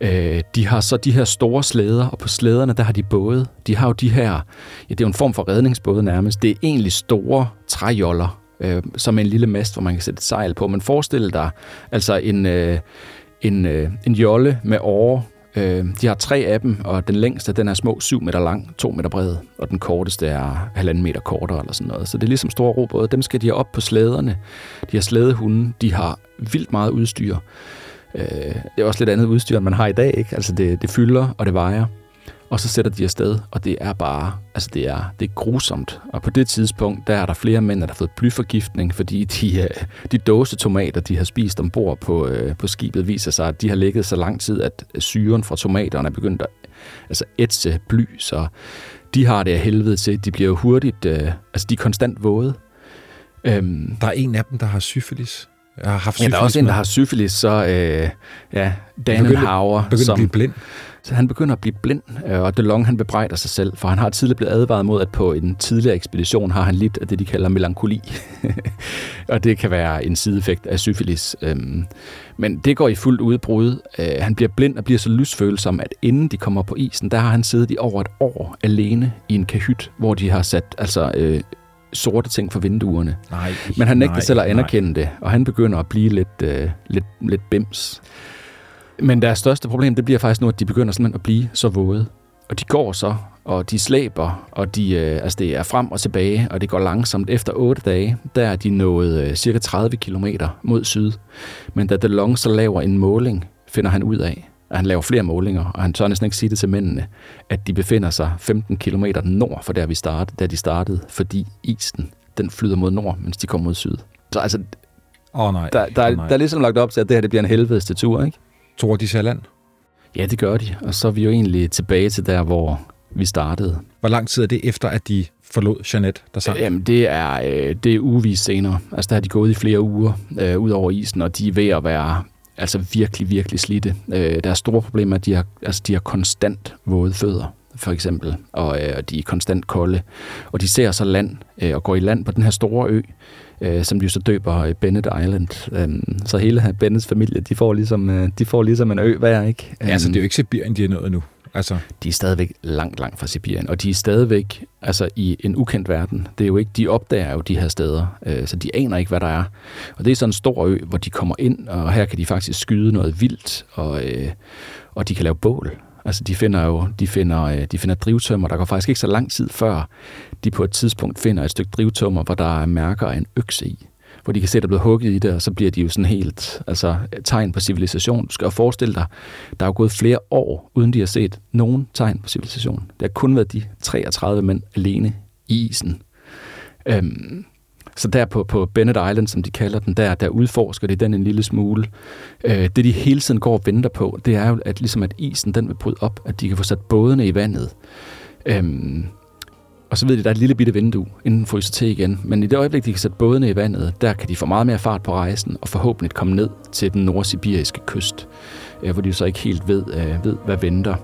Øh, de har så de her store slæder, og på slæderne, der har de både. De har jo de her, ja, det er jo en form for redningsbåde nærmest. Det er egentlig store træjoller, øh, som en lille mast, hvor man kan sætte et sejl på. Men forestil dig altså en, øh, en, øh, en jolle med åre. Øh, de har tre af dem, og den længste, den er små 7 meter lang, 2 meter bred, og den korteste er halvanden meter kortere eller sådan noget. Så det er ligesom store robåde. Dem skal de have op på slæderne. De har slædehunde, de har vildt meget udstyr. Øh, det er også lidt andet udstyr, end man har i dag, ikke? Altså det, det fylder, og det vejer. Og så sætter de afsted, og det er bare, altså det er, det er grusomt. Og på det tidspunkt, der er der flere mænd, der har fået blyforgiftning, fordi de, øh, de dåsetomater, de har spist ombord på, øh, på skibet, viser sig, at de har ligget så lang tid, at syren fra tomaterne er begyndt at altså ætse bly, så de har det af helvede til. De bliver jo hurtigt, øh, altså de er konstant våde. Øhm, Der er en af dem, der har syfilis. Jeg har haft ja, der er også en, der har syfilis, så øh, ja, begyndte- Danenhauer, begynder som, at blive blind. så han begynder at blive blind, øh, og DeLong han bebrejder sig selv, for han har tidligere blevet advaret mod, at på en tidligere ekspedition har han lidt af det, de kalder melankoli. og det kan være en sideeffekt af syfilis. Øhm, Men det går i fuldt udbrud. Øh, Han bliver blind og bliver så lysfølsom, at inden de kommer på isen, der har han siddet i over et år alene i en kahyt, hvor de har sat altså, øh, sorte ting for vinduerne. Nej, Men han nægter nej, selv at nej. anerkende det, og han begynder at blive lidt, øh, lidt, lidt bims. Men deres største problem, det bliver faktisk nu, at de begynder simpelthen at blive så våde. Og de går så, og de slæber, og de, øh, altså det er frem og tilbage, og det går langsomt. Efter 8 dage, der er de nået øh, cirka 30 km mod syd. Men da DeLong så laver en måling, finder han ud af, at han laver flere målinger, og han tør næsten ikke sige det til mændene, at de befinder sig 15 km nord for der, vi startede, da de startede, fordi isen, den flyder mod nord, mens de kommer mod syd. Så altså, oh, nej. der, der, oh, nej. der er ligesom lagt op til, at det her det bliver en helvedes til tur, ikke? Tror de ser land? Ja, det gør de. Og så er vi jo egentlig tilbage til der, hvor vi startede. Hvor lang tid er det efter, at de forlod Jeanette, der sang? Jamen, det er, øh, det er ugevis senere. Altså, der har de gået i flere uger øh, ud over isen, og de er ved at være altså virkelig, virkelig slidte. Øh, deres store problem er, at de har, altså, de har konstant våde fødder, for eksempel, og øh, og de er konstant kolde. Og de ser så land øh, og går i land på den her store ø, øh, som de jo så døber øh, Bennett Island. Øh, så hele Bennets familie, de får ligesom, øh, de får ligesom en ø hver, ikke? Ja, altså, Øhm, det er jo ikke Sibirien, de er nået nu. Altså, de er stadigvæk langt, langt fra Sibirien, og de er stadigvæk altså, i en ukendt verden. Det er jo ikke, de opdager jo de her steder, øh, så de aner ikke, hvad der er. Og det er sådan en stor ø, hvor de kommer ind, og her kan de faktisk skyde noget vildt, og, øh, og de kan lave bål. Altså, de finder jo de finder, øh, de finder drivtømmer. Der går faktisk ikke så lang tid før, de på et tidspunkt finder et stykke drivtømmer, hvor der er mærker af en økse i hvor de kan se, at der er blevet hugget i det, og så bliver de jo sådan helt altså, tegn på civilisation. Du skal jo forestille dig, der er jo gået flere år, uden de har set nogen tegn på civilisation. Det har kun været de 33 mænd alene i isen. Øhm, Så der på, på Bennett Island, som de kalder den, der, der udforsker de den en lille smule. Øh, det de hele tiden går og venter på, det er jo, at, ligesom at isen den vil bryde op, at de kan få sat bådene i vandet. Øhm, og så ved de, at der er et lille bitte vindue, inden fryser til igen. Men i det øjeblik, de kan sætte bådene i vandet, der kan de få meget mere fart på rejsen, og forhåbentlig komme ned til den nordsibiriske kyst, øh, hvor de så ikke helt ved, øh, ved hvad venter.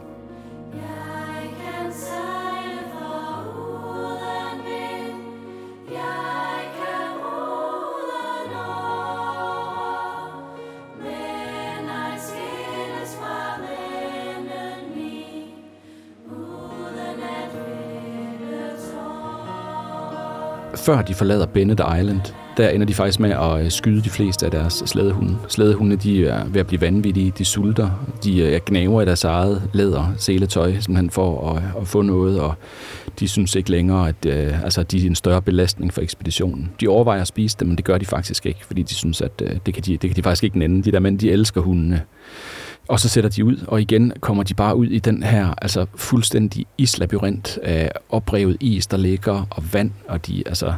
Før de forlader Bennett Island, der ender de faktisk med at øh, skyde de fleste af deres slædehunde. Slædehunde de er ved at blive vanvittige, de sulter, de øh, gnaver i deres eget læder, seletøj, han får at, øh, at få noget, og de synes ikke længere, at øh, altså, de er en større belastning for ekspeditionen. De overvejer at spise dem, men det gør de faktisk ikke, fordi de synes, at øh, det, kan de, det kan de faktisk ikke nænde. De der mænd, de elsker hundene. Og så sætter de ud, og igen kommer de bare ud i den her altså fuldstændig islabyrint af oprevet is, der ligger, og vand, og de, altså,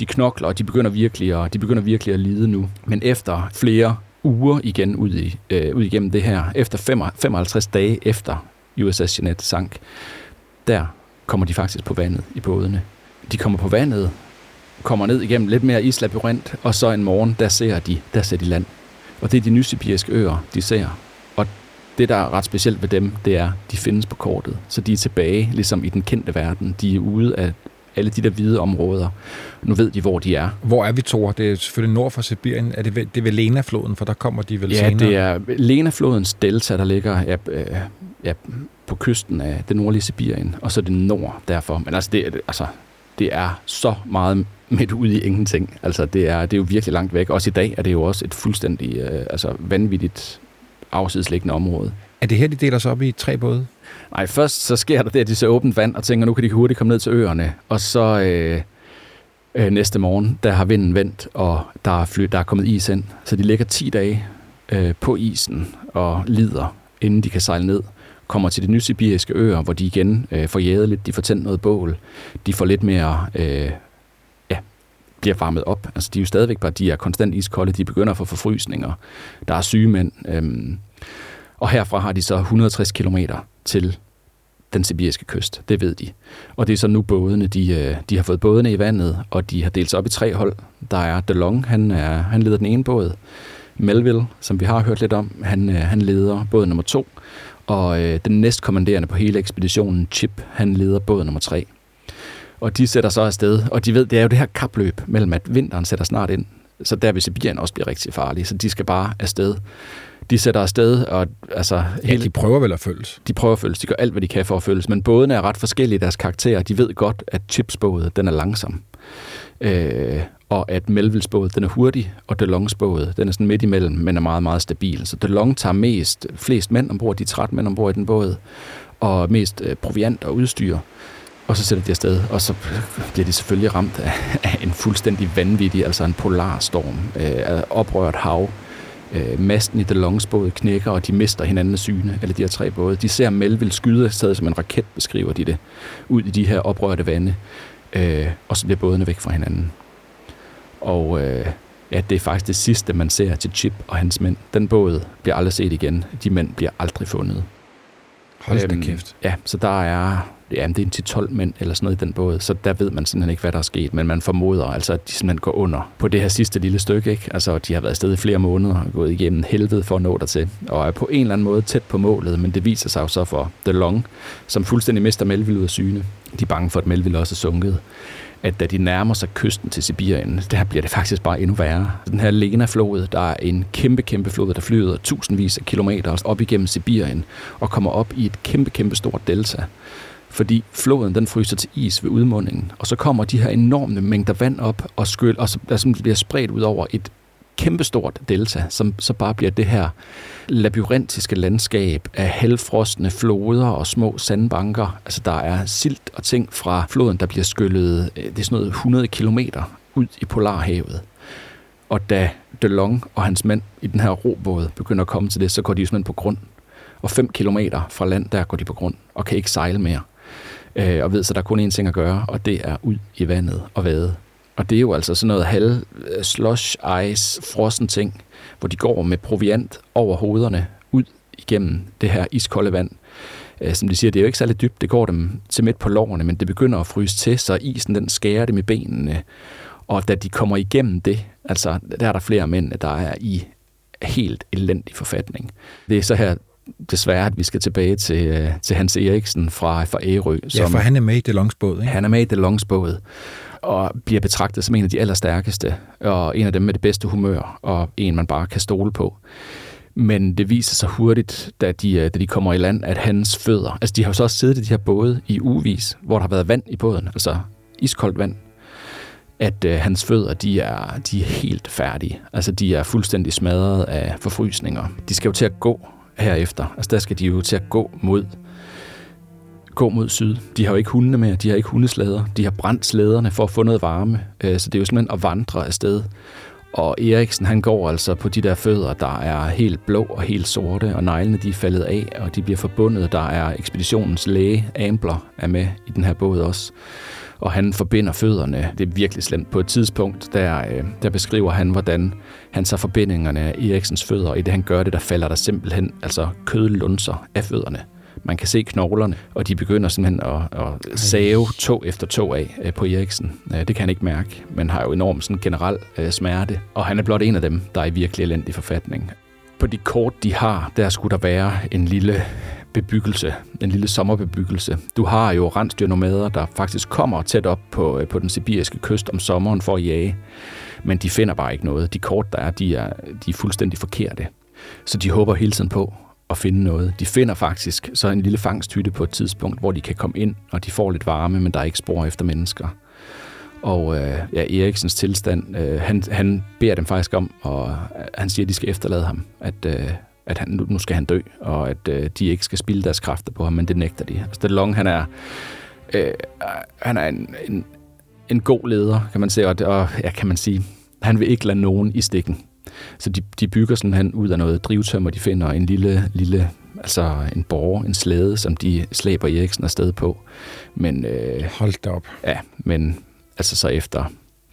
de knokler, og de begynder virkelig at, de begynder virkelig at lide nu. Men efter flere uger igen ud, i, øh, ud igennem det her, efter 55 dage efter USS Jeanette sank, der kommer de faktisk på vandet i bådene. De kommer på vandet, kommer ned igennem lidt mere islabyrint, og så en morgen, der ser de, der ser de land. Og det er de nysibiriske øer, de ser. Det, der er ret specielt ved dem, det er, de findes på kortet. Så de er tilbage, ligesom i den kendte verden. De er ude af alle de der hvide områder. Nu ved de, hvor de er. Hvor er vi, Thor? Det er selvfølgelig nord for Sibirien. Er det ved, det er ved Lena-floden, for der kommer de vel Ja, senere? det er Lena-flodens delta, der ligger ja, øh, ja, på kysten af det nordlige Sibirien, og så det nord derfor. Men altså, det, altså, det er så meget midt ude i ingenting. Altså, det er, det er jo virkelig langt væk. Også i dag er det jo også et fuldstændig øh, altså, vanvittigt afsidesliggende område. Er det her, de deler sig op i tre både? Nej, først så sker der det, at de ser åbent vand og tænker, nu kan de hurtigt komme ned til øerne. Og så øh, øh, næste morgen, der har vinden vendt, og der er, fly, der er kommet is ind. Så de ligger 10 dage øh, på isen og lider, inden de kan sejle ned. Kommer til de nysibiriske øer, hvor de igen øh, får jæget lidt, de får tændt noget bål. De får lidt mere... Øh, bliver varmet op. Altså, de er jo stadigvæk bare, de er konstant iskolde, de begynder at få forfrysninger. Der er syge mænd. Øhm, og herfra har de så 160 km til den sibiriske kyst. Det ved de. Og det er så nu bådene, de, øh, de har fået bådene i vandet, og de har delt sig op i tre hold. Der er DeLong, han, er, han leder den ene båd. Melville, som vi har hørt lidt om, han, øh, han leder båd nummer to. Og øh, den næstkommanderende på hele ekspeditionen, Chip, han leder båd nummer tre. Og de sætter så afsted, og de ved, det er jo det her kapløb mellem, at vinteren sætter snart ind, så der vil Sibirien også blive rigtig farlig, så de skal bare afsted. De sætter afsted, og altså... Ja, de prøver vel at følges. de prøver at følges. De gør alt, hvad de kan for at følges. Men bådene er ret forskellige i deres karakterer. De ved godt, at Chips båd, den er langsom. Øh, og at Melvilles båd, den er hurtig, og DeLongs båd, den er sådan midt imellem, men er meget, meget stabil. Så DeLong tager mest, flest mænd ombord, de er 13 mænd ombord i den båd, og mest øh, proviant og udstyr. Og så sætter de afsted, og så bliver de selvfølgelig ramt af, af en fuldstændig vanvittig, altså en polarstorm, øh, oprørt hav. Øh, masten i DeLongs båd knækker, og de mister hinanden af syne, eller de her tre både. De ser Melville skyde afsted som en raket, beskriver de det, ud i de her oprørte vande, øh, og så bliver bådene væk fra hinanden. Og øh, ja, det er faktisk det sidste, man ser til Chip og hans mænd. Den båd bliver aldrig set igen. De mænd bliver aldrig fundet. Hold da Øhm, kæft. Ja, så der er, ja, det er en til 12 mænd eller sådan noget i den båd, så der ved man simpelthen ikke, hvad der er sket, men man formoder altså, at de simpelthen går under på det her sidste lille stykke, ikke? Altså, de har været afsted i flere måneder og gået igennem helvede for at nå dertil, og er på en eller anden måde tæt på målet, men det viser sig jo så for The Long, som fuldstændig mister Melville ud af syne. De er bange for, at Melville også er sunket at da de nærmer sig kysten til Sibirien, der bliver det faktisk bare endnu værre. Den her Lena-flod, der er en kæmpe, kæmpe flod, der flyder tusindvis af kilometer op igennem Sibirien og kommer op i et kæmpe, kæmpe stort delta. Fordi floden den fryser til is ved udmundingen, og så kommer de her enorme mængder vand op og skyld, og så altså, bliver spredt ud over et kæmpestort delta, som så bare bliver det her labyrintiske landskab af halvfrostne floder og små sandbanker. Altså der er silt og ting fra floden, der bliver skyllet, øh, det er sådan noget 100 kilometer ud i Polarhavet. Og da DeLong og hans mænd i den her robåd begynder at komme til det, så går de simpelthen på grund. Og 5 kilometer fra land, der går de på grund og kan ikke sejle mere. Øh, og ved, så der er kun én ting at gøre, og det er ud i vandet og vade. Og det er jo altså sådan noget halv øh, slush ice, frossen ting, hvor de går med proviant over hovederne ud igennem det her iskolde vand. Øh, Som de siger, det er jo ikke særlig dybt, det går dem til midt på lårene, men det begynder at fryse til, så isen den skærer dem i benene. Og da de kommer igennem det, altså der er der flere mænd, der er i helt elendig forfatning. Det er så her desværre, at vi skal tilbage til, øh, til Hans Eriksen fra, fra Ærø. Ja, for han er med i DeLongs båd, ikke? Han er med i DeLongs båd og bliver betragtet som en af de allerstærkeste, og en af dem med det bedste humør, og en, man bare kan stole på. Men det viser sig hurtigt, da de, øh, da de kommer i land, at hans fødder... Altså, de har jo så også siddet i de her både i uvis, hvor der har været vand i båden, altså iskoldt vand, at øh, hans fødder, de er, de er helt færdige. Altså, de er fuldstændig smadret af forfrysninger. De skal jo til at gå herefter. Altså, der skal de jo til at gå mod gå mod syd. De har jo ikke hundene med, de har ikke hundeslæder. De har brændt slæderne for at få noget varme. Øh, så det er jo simpelthen at vandre afsted. Og Eriksen, han går altså på de der fødder, der er helt blå og helt sorte, og neglene de er faldet af, og de bliver forbundet. Der er ekspeditionens læge, Ambler, er med i den her båd også. Og han forbinder fødderne. Det er virkelig slemt. På et tidspunkt, der, øh, der beskriver han, hvordan han tager forbindingerne af Eriksens fødder, og i det han gør det, der falder der simpelthen altså kødlunser af fødderne. Man kan se knoglerne, og de begynder simpelthen at, at save tog efter tog af øh, på Eriksen. Øh, Det kan han ikke mærke, men har jo enorm sådan generel smerte. Og han er blot en af dem, der er i virkelig elendig forfatning. På de kort, de har, der skulle der være en lille bebyggelse, en lille sommerbebyggelse. Du har jo rensdyrnomader, der faktisk kommer tæt op på, øh, på den sibiriske kyst om sommeren for at jage, men de finder bare ikke noget. De kort, der er, de er, de er fuldstændig forkerte. Så de håber hele tiden på at finde noget. De finder faktisk så en lille fangsthytte på et tidspunkt, hvor de kan komme ind, og de får lidt varme, men der er ikke spor efter mennesker. Og øh, ja, Eriksens tilstand, øh, han, han beder dem faktisk om, og øh, han siger, at de skal efterlade ham, at, øh, at han, nu, skal han dø, og at øh, de ikke skal spilde deres kræfter på ham, men det nægter de. Altså, Long, han er, øh, han er en, en, en god leder, kan man sige, og, og ja, kan man sige, han vil ikke lade nogen i stikken. Så de, de bygger sådan han ud af noget drivtømmer, de finder en lille, lille altså en borger, en slæde, som de slæber Eriksen afsted på. Men øh, Hold da op. Ja, men altså så efter,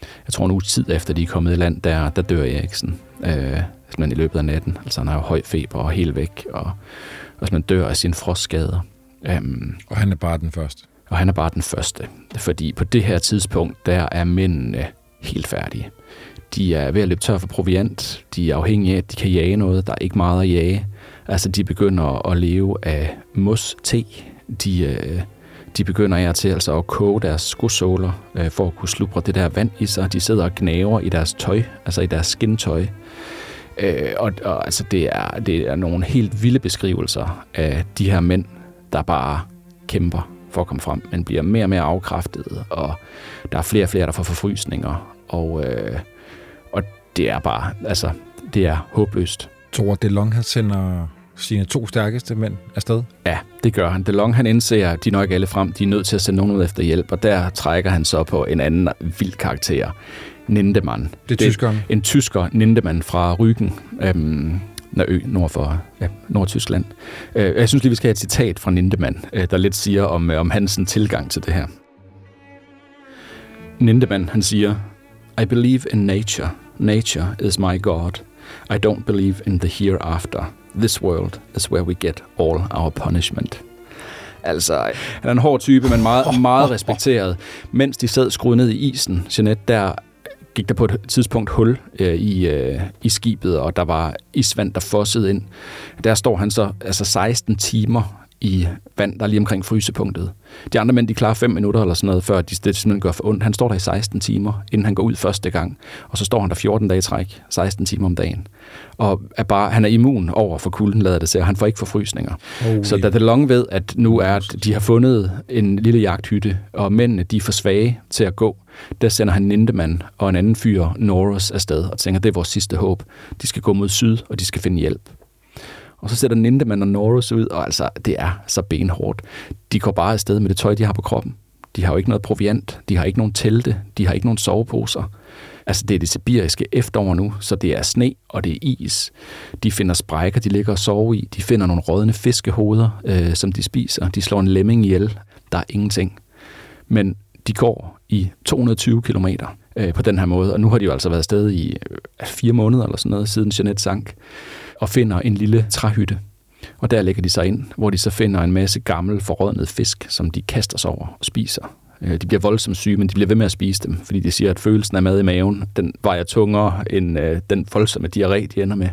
jeg tror en uge tid efter de er kommet i land, der, der dør Eriksen. Øh, men i løbet af natten. Altså han har jo høj feber og helt væk, og, og man dør af sine frostskader. Um, Og han er bare den første. og han er bare den første. Fordi på det her tidspunkt, der er mændene helt færdige. De er ved at løbe tør for proviant. De er afhængige af, at de kan jage noget. Der er ikke meget at jage. Altså, de begynder at leve af mos te. De, øh, de begynder af til altså at koge deres skosåler øh, for at kunne slubre det der vand i sig. De sidder og gnaver i deres tøj, altså i deres skintøj. Øh, og, og altså, det er, det er nogle helt vilde beskrivelser af de her mænd, der bare kæmper for at komme frem, men bliver mere og mere afkræftet, og der er flere og flere, der får forfrysninger, og, øh, og det er bare, altså, det er håbløst. Thor DeLong, han sender sine to stærkeste mænd afsted. Ja, det gør han. DeLong han indser, at de er nok alle frem. De er nødt til at sende nogen ud efter hjælp, og der trækker han så på en anden vild karakter. Nindemann. Det er tyskeren. En tysker, Nindemann fra Rügen, øhm, nord for ja, Nordtyskland. Øh, jeg synes lige, vi skal have et citat fra Nindemann, øh, der lidt siger om, øh, om hans tilgang til det her. Nindemann, han siger, I believe in nature. Nature is my God. I don't believe in the hereafter. This world is where we get all our punishment. Altså, han er en hård type, men meget, meget respekteret. Mens de sad skruet ned i isen, Jeanette, der gik der på et tidspunkt hul øh, i, øh, i skibet, og der var isvand, der fossede ind. Der står han så altså 16 timer i vand, der er lige omkring frysepunktet. De andre mænd, de klarer 5 minutter eller sådan noget, før de, det simpelthen gør for ondt. Han står der i 16 timer, inden han går ud første gang. Og så står han der 14 dage i træk, 16 timer om dagen. Og er bare, han er immun over for kulden, lader det sig, og han får ikke forfrysninger. Holy. Så da DeLong ved, at nu er, at de har fundet en lille jagthytte, og mændene de er for svage til at gå, der sender han Nindemann og en anden fyr, Norris, afsted, og tænker, det er vores sidste håb. De skal gå mod syd, og de skal finde hjælp. Og så sætter Nindemann og Norris ud, og altså, det er så benhårdt. De går bare afsted med det tøj, de har på kroppen. De har jo ikke noget proviant, de har ikke nogen telte, de har ikke nogen soveposer. Altså, det er det sibiriske efterår nu, så det er sne, og det er is. De finder sprækker, de ligger og sover i. De finder nogle rådne fiskehoveder, øh, som de spiser. De slår en lemming ihjel. Der er ingenting. Men de går i 220 kilometer øh, på den her måde. Og nu har de jo altså været afsted i øh, fire måneder eller sådan noget, siden Jeanette sank, og finder en lille træhytte. Og der lægger de sig ind, hvor de så finder en masse gammel, forrådnet fisk, som de kaster sig over og spiser. Øh, de bliver voldsomt syge, men de bliver ved med at spise dem, fordi de siger, at følelsen af mad i maven, den vejer tungere end øh, den voldsomme diarré, de ender med.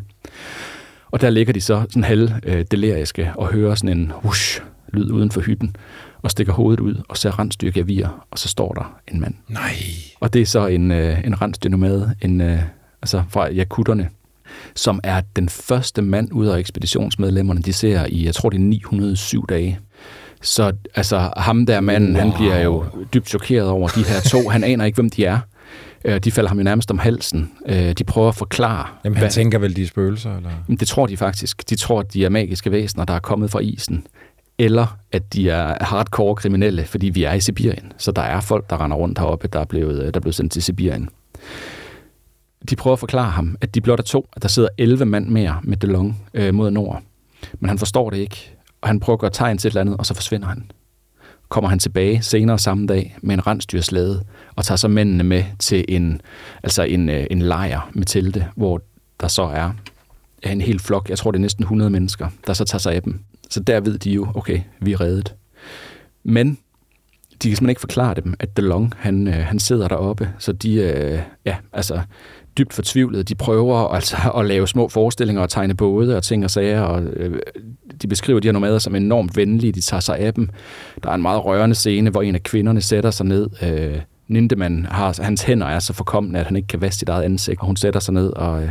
Og der ligger de så sådan halv øh, deliriske og hører sådan en hush lyd uden for hytten, og stikker hovedet ud og ser rensdyrgavir, og så står der en mand. Nej. Og det er så en, øh, en rensdyrnomade, en, øh, altså fra jakutterne, som er den første mand ud af ekspeditionsmedlemmerne, de ser i, jeg tror det er 907 dage. Så altså ham der manden, wow. han bliver jo dybt chokeret over de her to. Han aner ikke, hvem de er. Øh, De falder ham jo nærmest om halsen. Øh, De prøver at forklare, Jamen, han tænker vel, de er spøgelser, eller? Det tror de faktisk. De tror, at de er magiske væsener, der er kommet fra isen. Eller at de er hardcore kriminelle, fordi vi er i Sibirien. Så der er folk, der render rundt heroppe, der er blevet, øh, der er blevet sendt til Sibirien. De prøver at forklare ham, at de blot er to, at der sidder 11 mand mere med DeLong øh, mod nord. Men han forstår det ikke, og han prøver at gøre tegn til et eller andet, og så forsvinder han. Kommer han tilbage senere samme dag med en rensdyrslæde, og tager så mændene med til en, altså en, øh, en lejr med telte, hvor der så er en hel flok, jeg tror det er næsten 100 mennesker, der så tager sig af dem. Så der ved de jo, okay, vi er reddet. Men de kan simpelthen ikke forklare dem, at DeLong, han, øh, han sidder deroppe, så de øh, ja, altså, dybt fortvivlede. De prøver altså at lave små forestillinger og tegne både og ting og sager, og øh, de beskriver de her nomader som enormt venlige. De tager sig af dem. Der er en meget rørende scene, hvor en af kvinderne sætter sig ned. Øh, Nindemann har, hans hænder er så forkomne, at han ikke kan vaske sit eget ansigt, og hun sætter sig ned og, øh,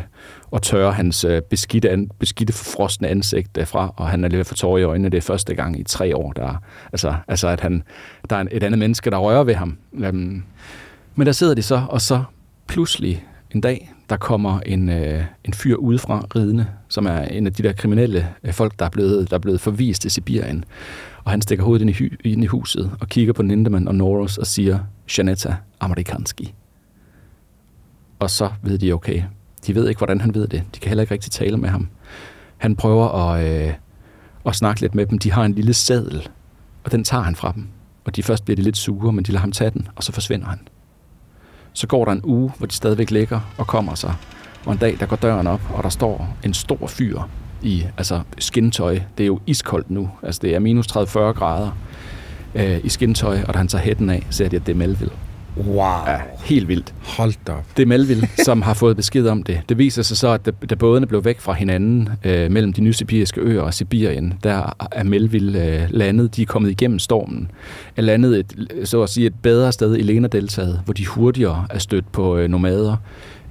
og tørrer hans øh, beskidte, an, beskidte frosne ansigt øh, fra, og han er lidt for tårer i øjnene. Det er første gang i tre år, der altså, altså at han, der er et andet menneske, der rører ved ham. Øhm, men der sidder de så, og så pludselig en dag, der kommer en, øh, en fyr udefra ridende, som er en af de der kriminelle øh, folk, der er, blevet, der er blevet forvist til Sibirien. Og han stikker hovedet ind i, hy, ind i huset og kigger på Nindemann og Noros og siger, Janetta Amerikanski. Og så ved de, okay, de ved ikke, hvordan han ved det. De kan heller ikke rigtig tale med ham. Han prøver at, øh, at snakke lidt med dem. De har en lille seddel, og den tager han fra dem. Og de først bliver de lidt sure, men de lader ham tage den, og så forsvinder han. Så går der en uge, hvor de stadigvæk ligger og kommer sig. Og en dag, der går døren op, og der står en stor fyr i altså skintøj. Det er jo iskoldt nu. Altså det er minus 30-40 grader øh, i skintøj, og da han tager hætten af, ser de, at det er Melville. Wow. Ja, helt vildt. Hold da op. Det er Melville, som har fået besked om det. Det viser sig så, at da, da bådene blev væk fra hinanden øh, mellem de nysibiriske øer og Sibirien, der er Melville øh, landet. De er kommet igennem stormen. Er landet et, så at sige, et bedre sted i Lena-deltaget, hvor de hurtigere er stødt på øh, nomader.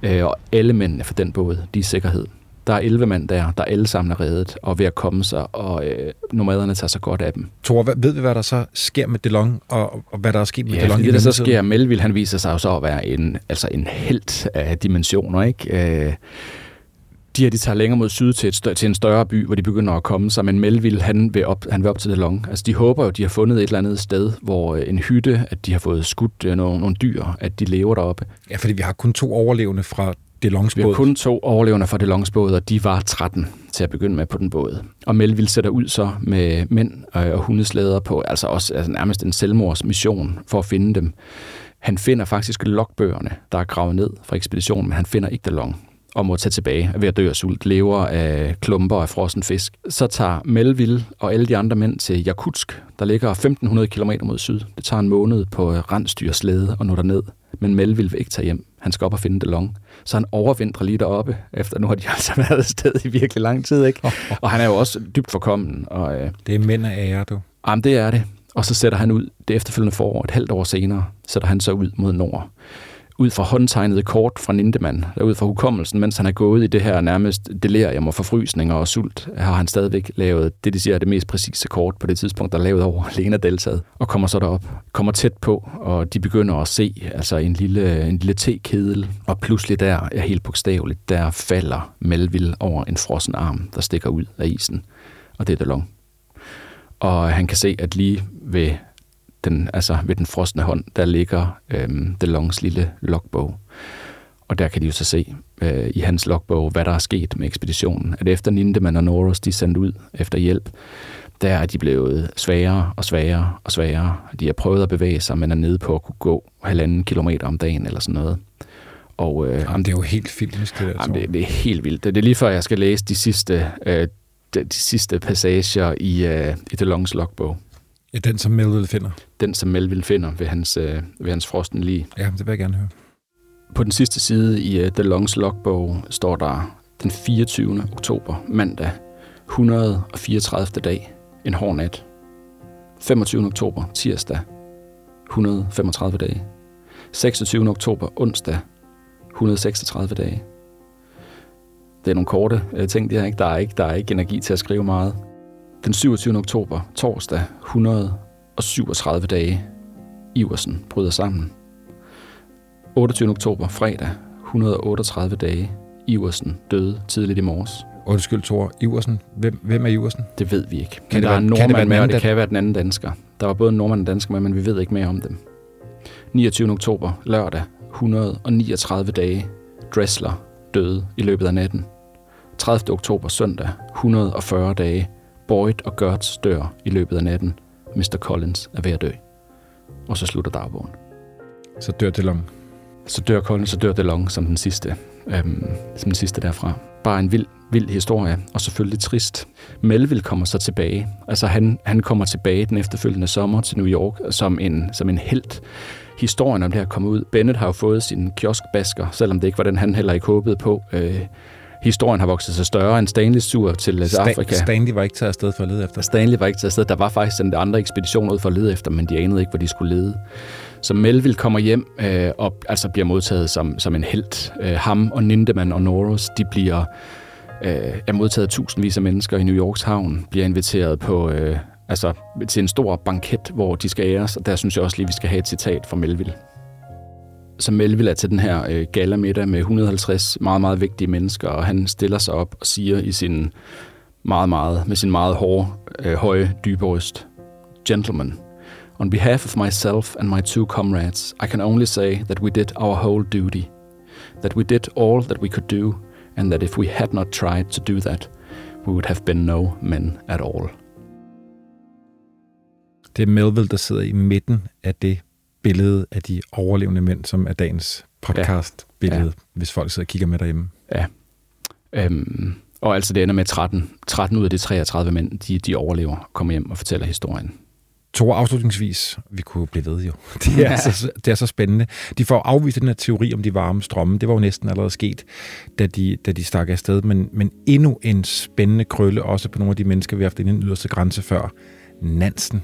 Øh, og alle mændene for den båd, de er i sikkerhed. Der er 11 mand der, der alle sammen er reddet og ved at komme sig, og øh, nomaderne tager sig godt af dem. Thor, ved vi, hvad der så sker med DeLong, og, og hvad der er sket med Ja, DeLong i det så mellemtiden? sker, Melville han viser sig jo så at være en, altså en held af dimensioner, ikke? Øh, de her, de tager længere mod syd til, et større, til en større by, hvor de begynder at komme sig, men Melville, han vil op, han vil op til DeLong. Altså, de håber jo, de har fundet et eller andet sted, hvor øh, en hytte, at de har fået skudt øh, nogle, nogle dyr, at de lever deroppe. Ja, fordi vi har kun to overlevende fra DeLongs Vi har båd. kun to overlevende fra DeLongs båd, og de var 13 til at begynde med på den båd. Og Melville sætter ud så med mænd og hundeslæder på, altså også altså nærmest en selvmordsmission for at finde dem. Han finder faktisk logbøgerne, der er gravet ned fra ekspeditionen, men han finder ikke DeLong og må tage tilbage ved at dø af sult, lever af klumper af frossen fisk. Så tager Melville og alle de andre mænd til Jakutsk, der ligger 1500 km mod syd. Det tager en måned på rensdyrslæde og nå derned. Men Melville vil ikke tage hjem. Han skal op og finde DeLong. Så han overvintrer lige deroppe, efter nu har de altså været afsted i virkelig lang tid. Ikke? Og han er jo også dybt forkommen. Og, øh, Det er mænd af ære, du. Jamen, det er det. Og så sætter han ud det efterfølgende forår, et halvt år senere, sætter han så ud mod nord. Ud fra håndtegnede kort fra Nindemann, der ud fra hukommelsen, mens han er gået i det her nærmest delirium og forfrysninger og sult, har han stadigvæk lavet det, de siger er det mest præcise kort på det tidspunkt, der er lavet over Lena-deltaget, og kommer så derop, kommer tæt på, og de begynder at se altså en lille, en lille tekedel, og pludselig der, er helt bogstaveligt, der falder Melville over en frossen arm, der stikker ud af isen, og det er DeLong. Og han kan se, at lige ved den, altså ved den frosne hånd, der ligger øhm, DeLongs lille logbog. Og der kan de jo så se øh, i hans logbog, hvad der er sket med ekspeditionen. At efter Nindemann og Noros, de er sendt ud efter hjælp, der er de blevet svagere og svagere og svagere. De har prøvet at bevæge sig, men er nede på at kunne gå halvanden kilometer om dagen eller sådan noget. Og, øh, Jamen, det er jo helt filmisk, det der. Jamen, det, det er helt vildt. Det er lige før, jeg skal læse de sidste, øh, de, de sidste passager i, øh, i DeLongs logbog. Ja, den, som Melville finder. Den, som Melville finder ved hans, øh, ved hans frosten lige. Ja, det vil jeg gerne høre. På den sidste side i uh, DeLongs logbog står der den 24. oktober, mandag, 134. dag, en hård nat. 25. oktober, tirsdag, 135 dage. 26. oktober, onsdag, 136 dage. Det er nogle korte øh, ting, det her, ikke? Der, er ikke, der er ikke energi til at skrive meget. Den 27. oktober, torsdag, 137 dage. Iversen bryder sammen. 28. oktober, fredag, 138 dage. Iversen døde tidligt i morges. Undskyld, Thor. Iversen. Hvem, hvem er Iversen? Det ved vi ikke. Kan Men det der være- er en kan det med, og anden det kan være den anden dansker. Der var både en nordmand og en dansker med, men vi ved ikke mere om dem. 29. oktober, lørdag, 139 dage. Dressler døde i løbet af natten. 30. oktober, søndag, 140 dage. Boyd og Gertz dør i løbet af natten. Mr. Collins er ved at dø. Og så slutter dagbogen. Så dør DeLong. Så dør Collins, så dør DeLong som den sidste, øhm, som den sidste derfra. Bare en vild, vild historie, og selvfølgelig trist. Melville kommer så tilbage. Altså han, han kommer tilbage den efterfølgende sommer til New York som en, som en held. Historien om det her kommer ud. Bennett har jo fået sin kioskbasker, selvom det ikke var den, han heller ikke håbede på. Øh, historien har vokset sig større end Stanleys tur til Sta- Afrika. Stanley var ikke taget afsted for at lede efter. Stanley var ikke til afsted. Der var faktisk en andre ekspedition ud for at lede efter, men de anede ikke, hvor de skulle lede. Så Melville kommer hjem øh, og altså bliver modtaget som, som en held. Øh, ham og Nindemann og Norris, de bliver øh, er modtaget tusindvis af mennesker i New Yorks havn, bliver inviteret på øh, altså, til en stor banket, hvor de skal æres, og der synes jeg også lige, vi skal have et citat fra Melville som Melville er til den her øh, galamiddag med 150 meget, meget vigtige mennesker, og han stiller sig op og siger i sin meget, meget, med sin meget hårde, øh, høje, dybe røst, Gentlemen, on behalf of myself and my two comrades, I can only say that we did our whole duty, that we did all that we could do, and that if we had not tried to do that, we would have been no men at all. Det er Melville, der sidder i midten af det billede af de overlevende mænd, som er dagens podcast-billede, Ja. hvis folk sidder og kigger med derhjemme. Øhm, og altså det ender med 13, 13 ud af de 33 mænd, de, de overlever, kommer hjem og fortæller historien. To afslutningsvis, vi kunne blive ved jo. Det er, så, det er så spændende. De får afvist den her teori om de varme strømme. Det var jo næsten allerede sket, da de, da de stak afsted. Men, men endnu en spændende krølle, også på nogle af de mennesker, vi har haft inden den yderste grænse før. Nansen.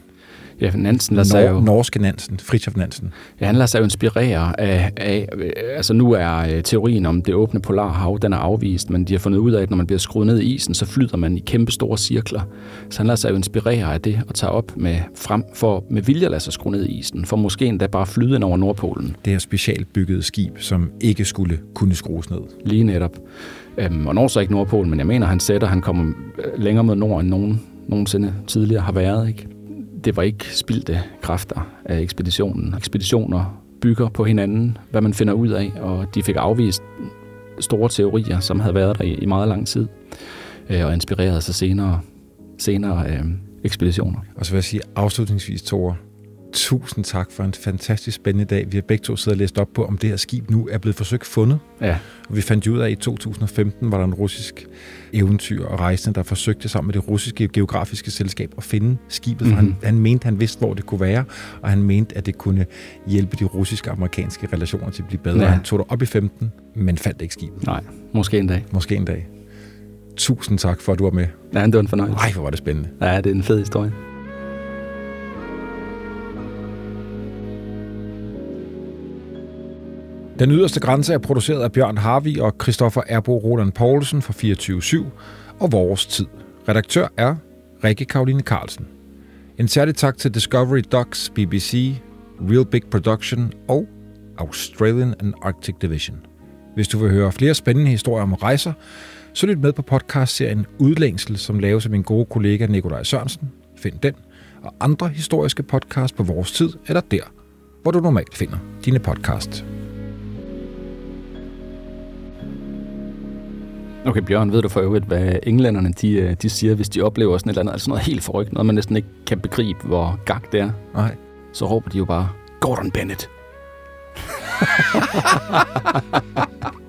Ja, Nansen lader sig jo... Nor- norske Nansen. Fritjof Nansen. Ja, han lader sig jo inspirere af, af øh, altså nu er øh, teorien om det åbne polarhav, den er afvist, men de har fundet ud af, at når man bliver skruet ned i isen, så flyder man i kæmpe store cirkler. Så han lader sig jo inspirere af det og tager op med frem for med vilje at lade sig skrue ned i isen, for måske endda bare flyde ind over Nordpolen. Det her specielt byggede skib, som ikke skulle kunne skrues ned. Lige netop. Øhm, og når så ikke Nordpolen, men jeg mener, han sætter, han kommer øh, længere mod nord, end nogen nogensinde tidligere har været. Ikke? Det var ikke spildte kræfter af ekspeditionen. Ekspeditioner bygger på hinanden, hvad man finder ud af, og de fik afvist store teorier, som havde været der i, meget lang tid, øh, og inspirerede sig senere, senere øh, ekspeditioner. Og så vil jeg sige afslutningsvis, Tore, tusind tak for en fantastisk spændende dag. Vi har begge to siddet og læst op på, om det her skib nu er blevet forsøgt fundet. Ja, Og vi fandt ud af, at i 2015 var der en russisk eventyr og rejsende, der forsøgte sammen med det russiske geografiske selskab at finde skibet, for Mhm. han, han mente, han vidste, hvor det kunne være, og han mente, at det kunne hjælpe de russiske og amerikanske relationer til at blive bedre. Ja. Han tog det op i 15, men fandt ikke skibet. nej, måske en dag. Måske en dag. Tusind tak for, at du var med. Ja, det var en fornøjelse. Ej, hvor var det spændende. Ja, det er en fed historie. Den yderste grænse er produceret af Bjørn Harvi og Christoffer Erbo Roland Poulsen fra 24 og Vores Tid. Redaktør er Rikke Karoline Carlsen. En særlig tak til Discovery Docs, BBC, Real Big Production og Australian and Arctic Division. Hvis du vil høre flere spændende historier om rejser, så lyt med på podcastserien Udlængsel, som laves af min gode kollega Nikolaj Sørensen. Find den og andre historiske podcasts på Vores Tid eller der, hvor du normalt finder dine podcasts. Okay, Bjørn, ved du for øvrigt, hvad englænderne de, øh, de siger, hvis de oplever sådan et eller andet, altså noget helt forrygt, noget man næsten ikke kan begribe, hvor gak det er? Nej. Så råber de jo bare, Gordon Bennett.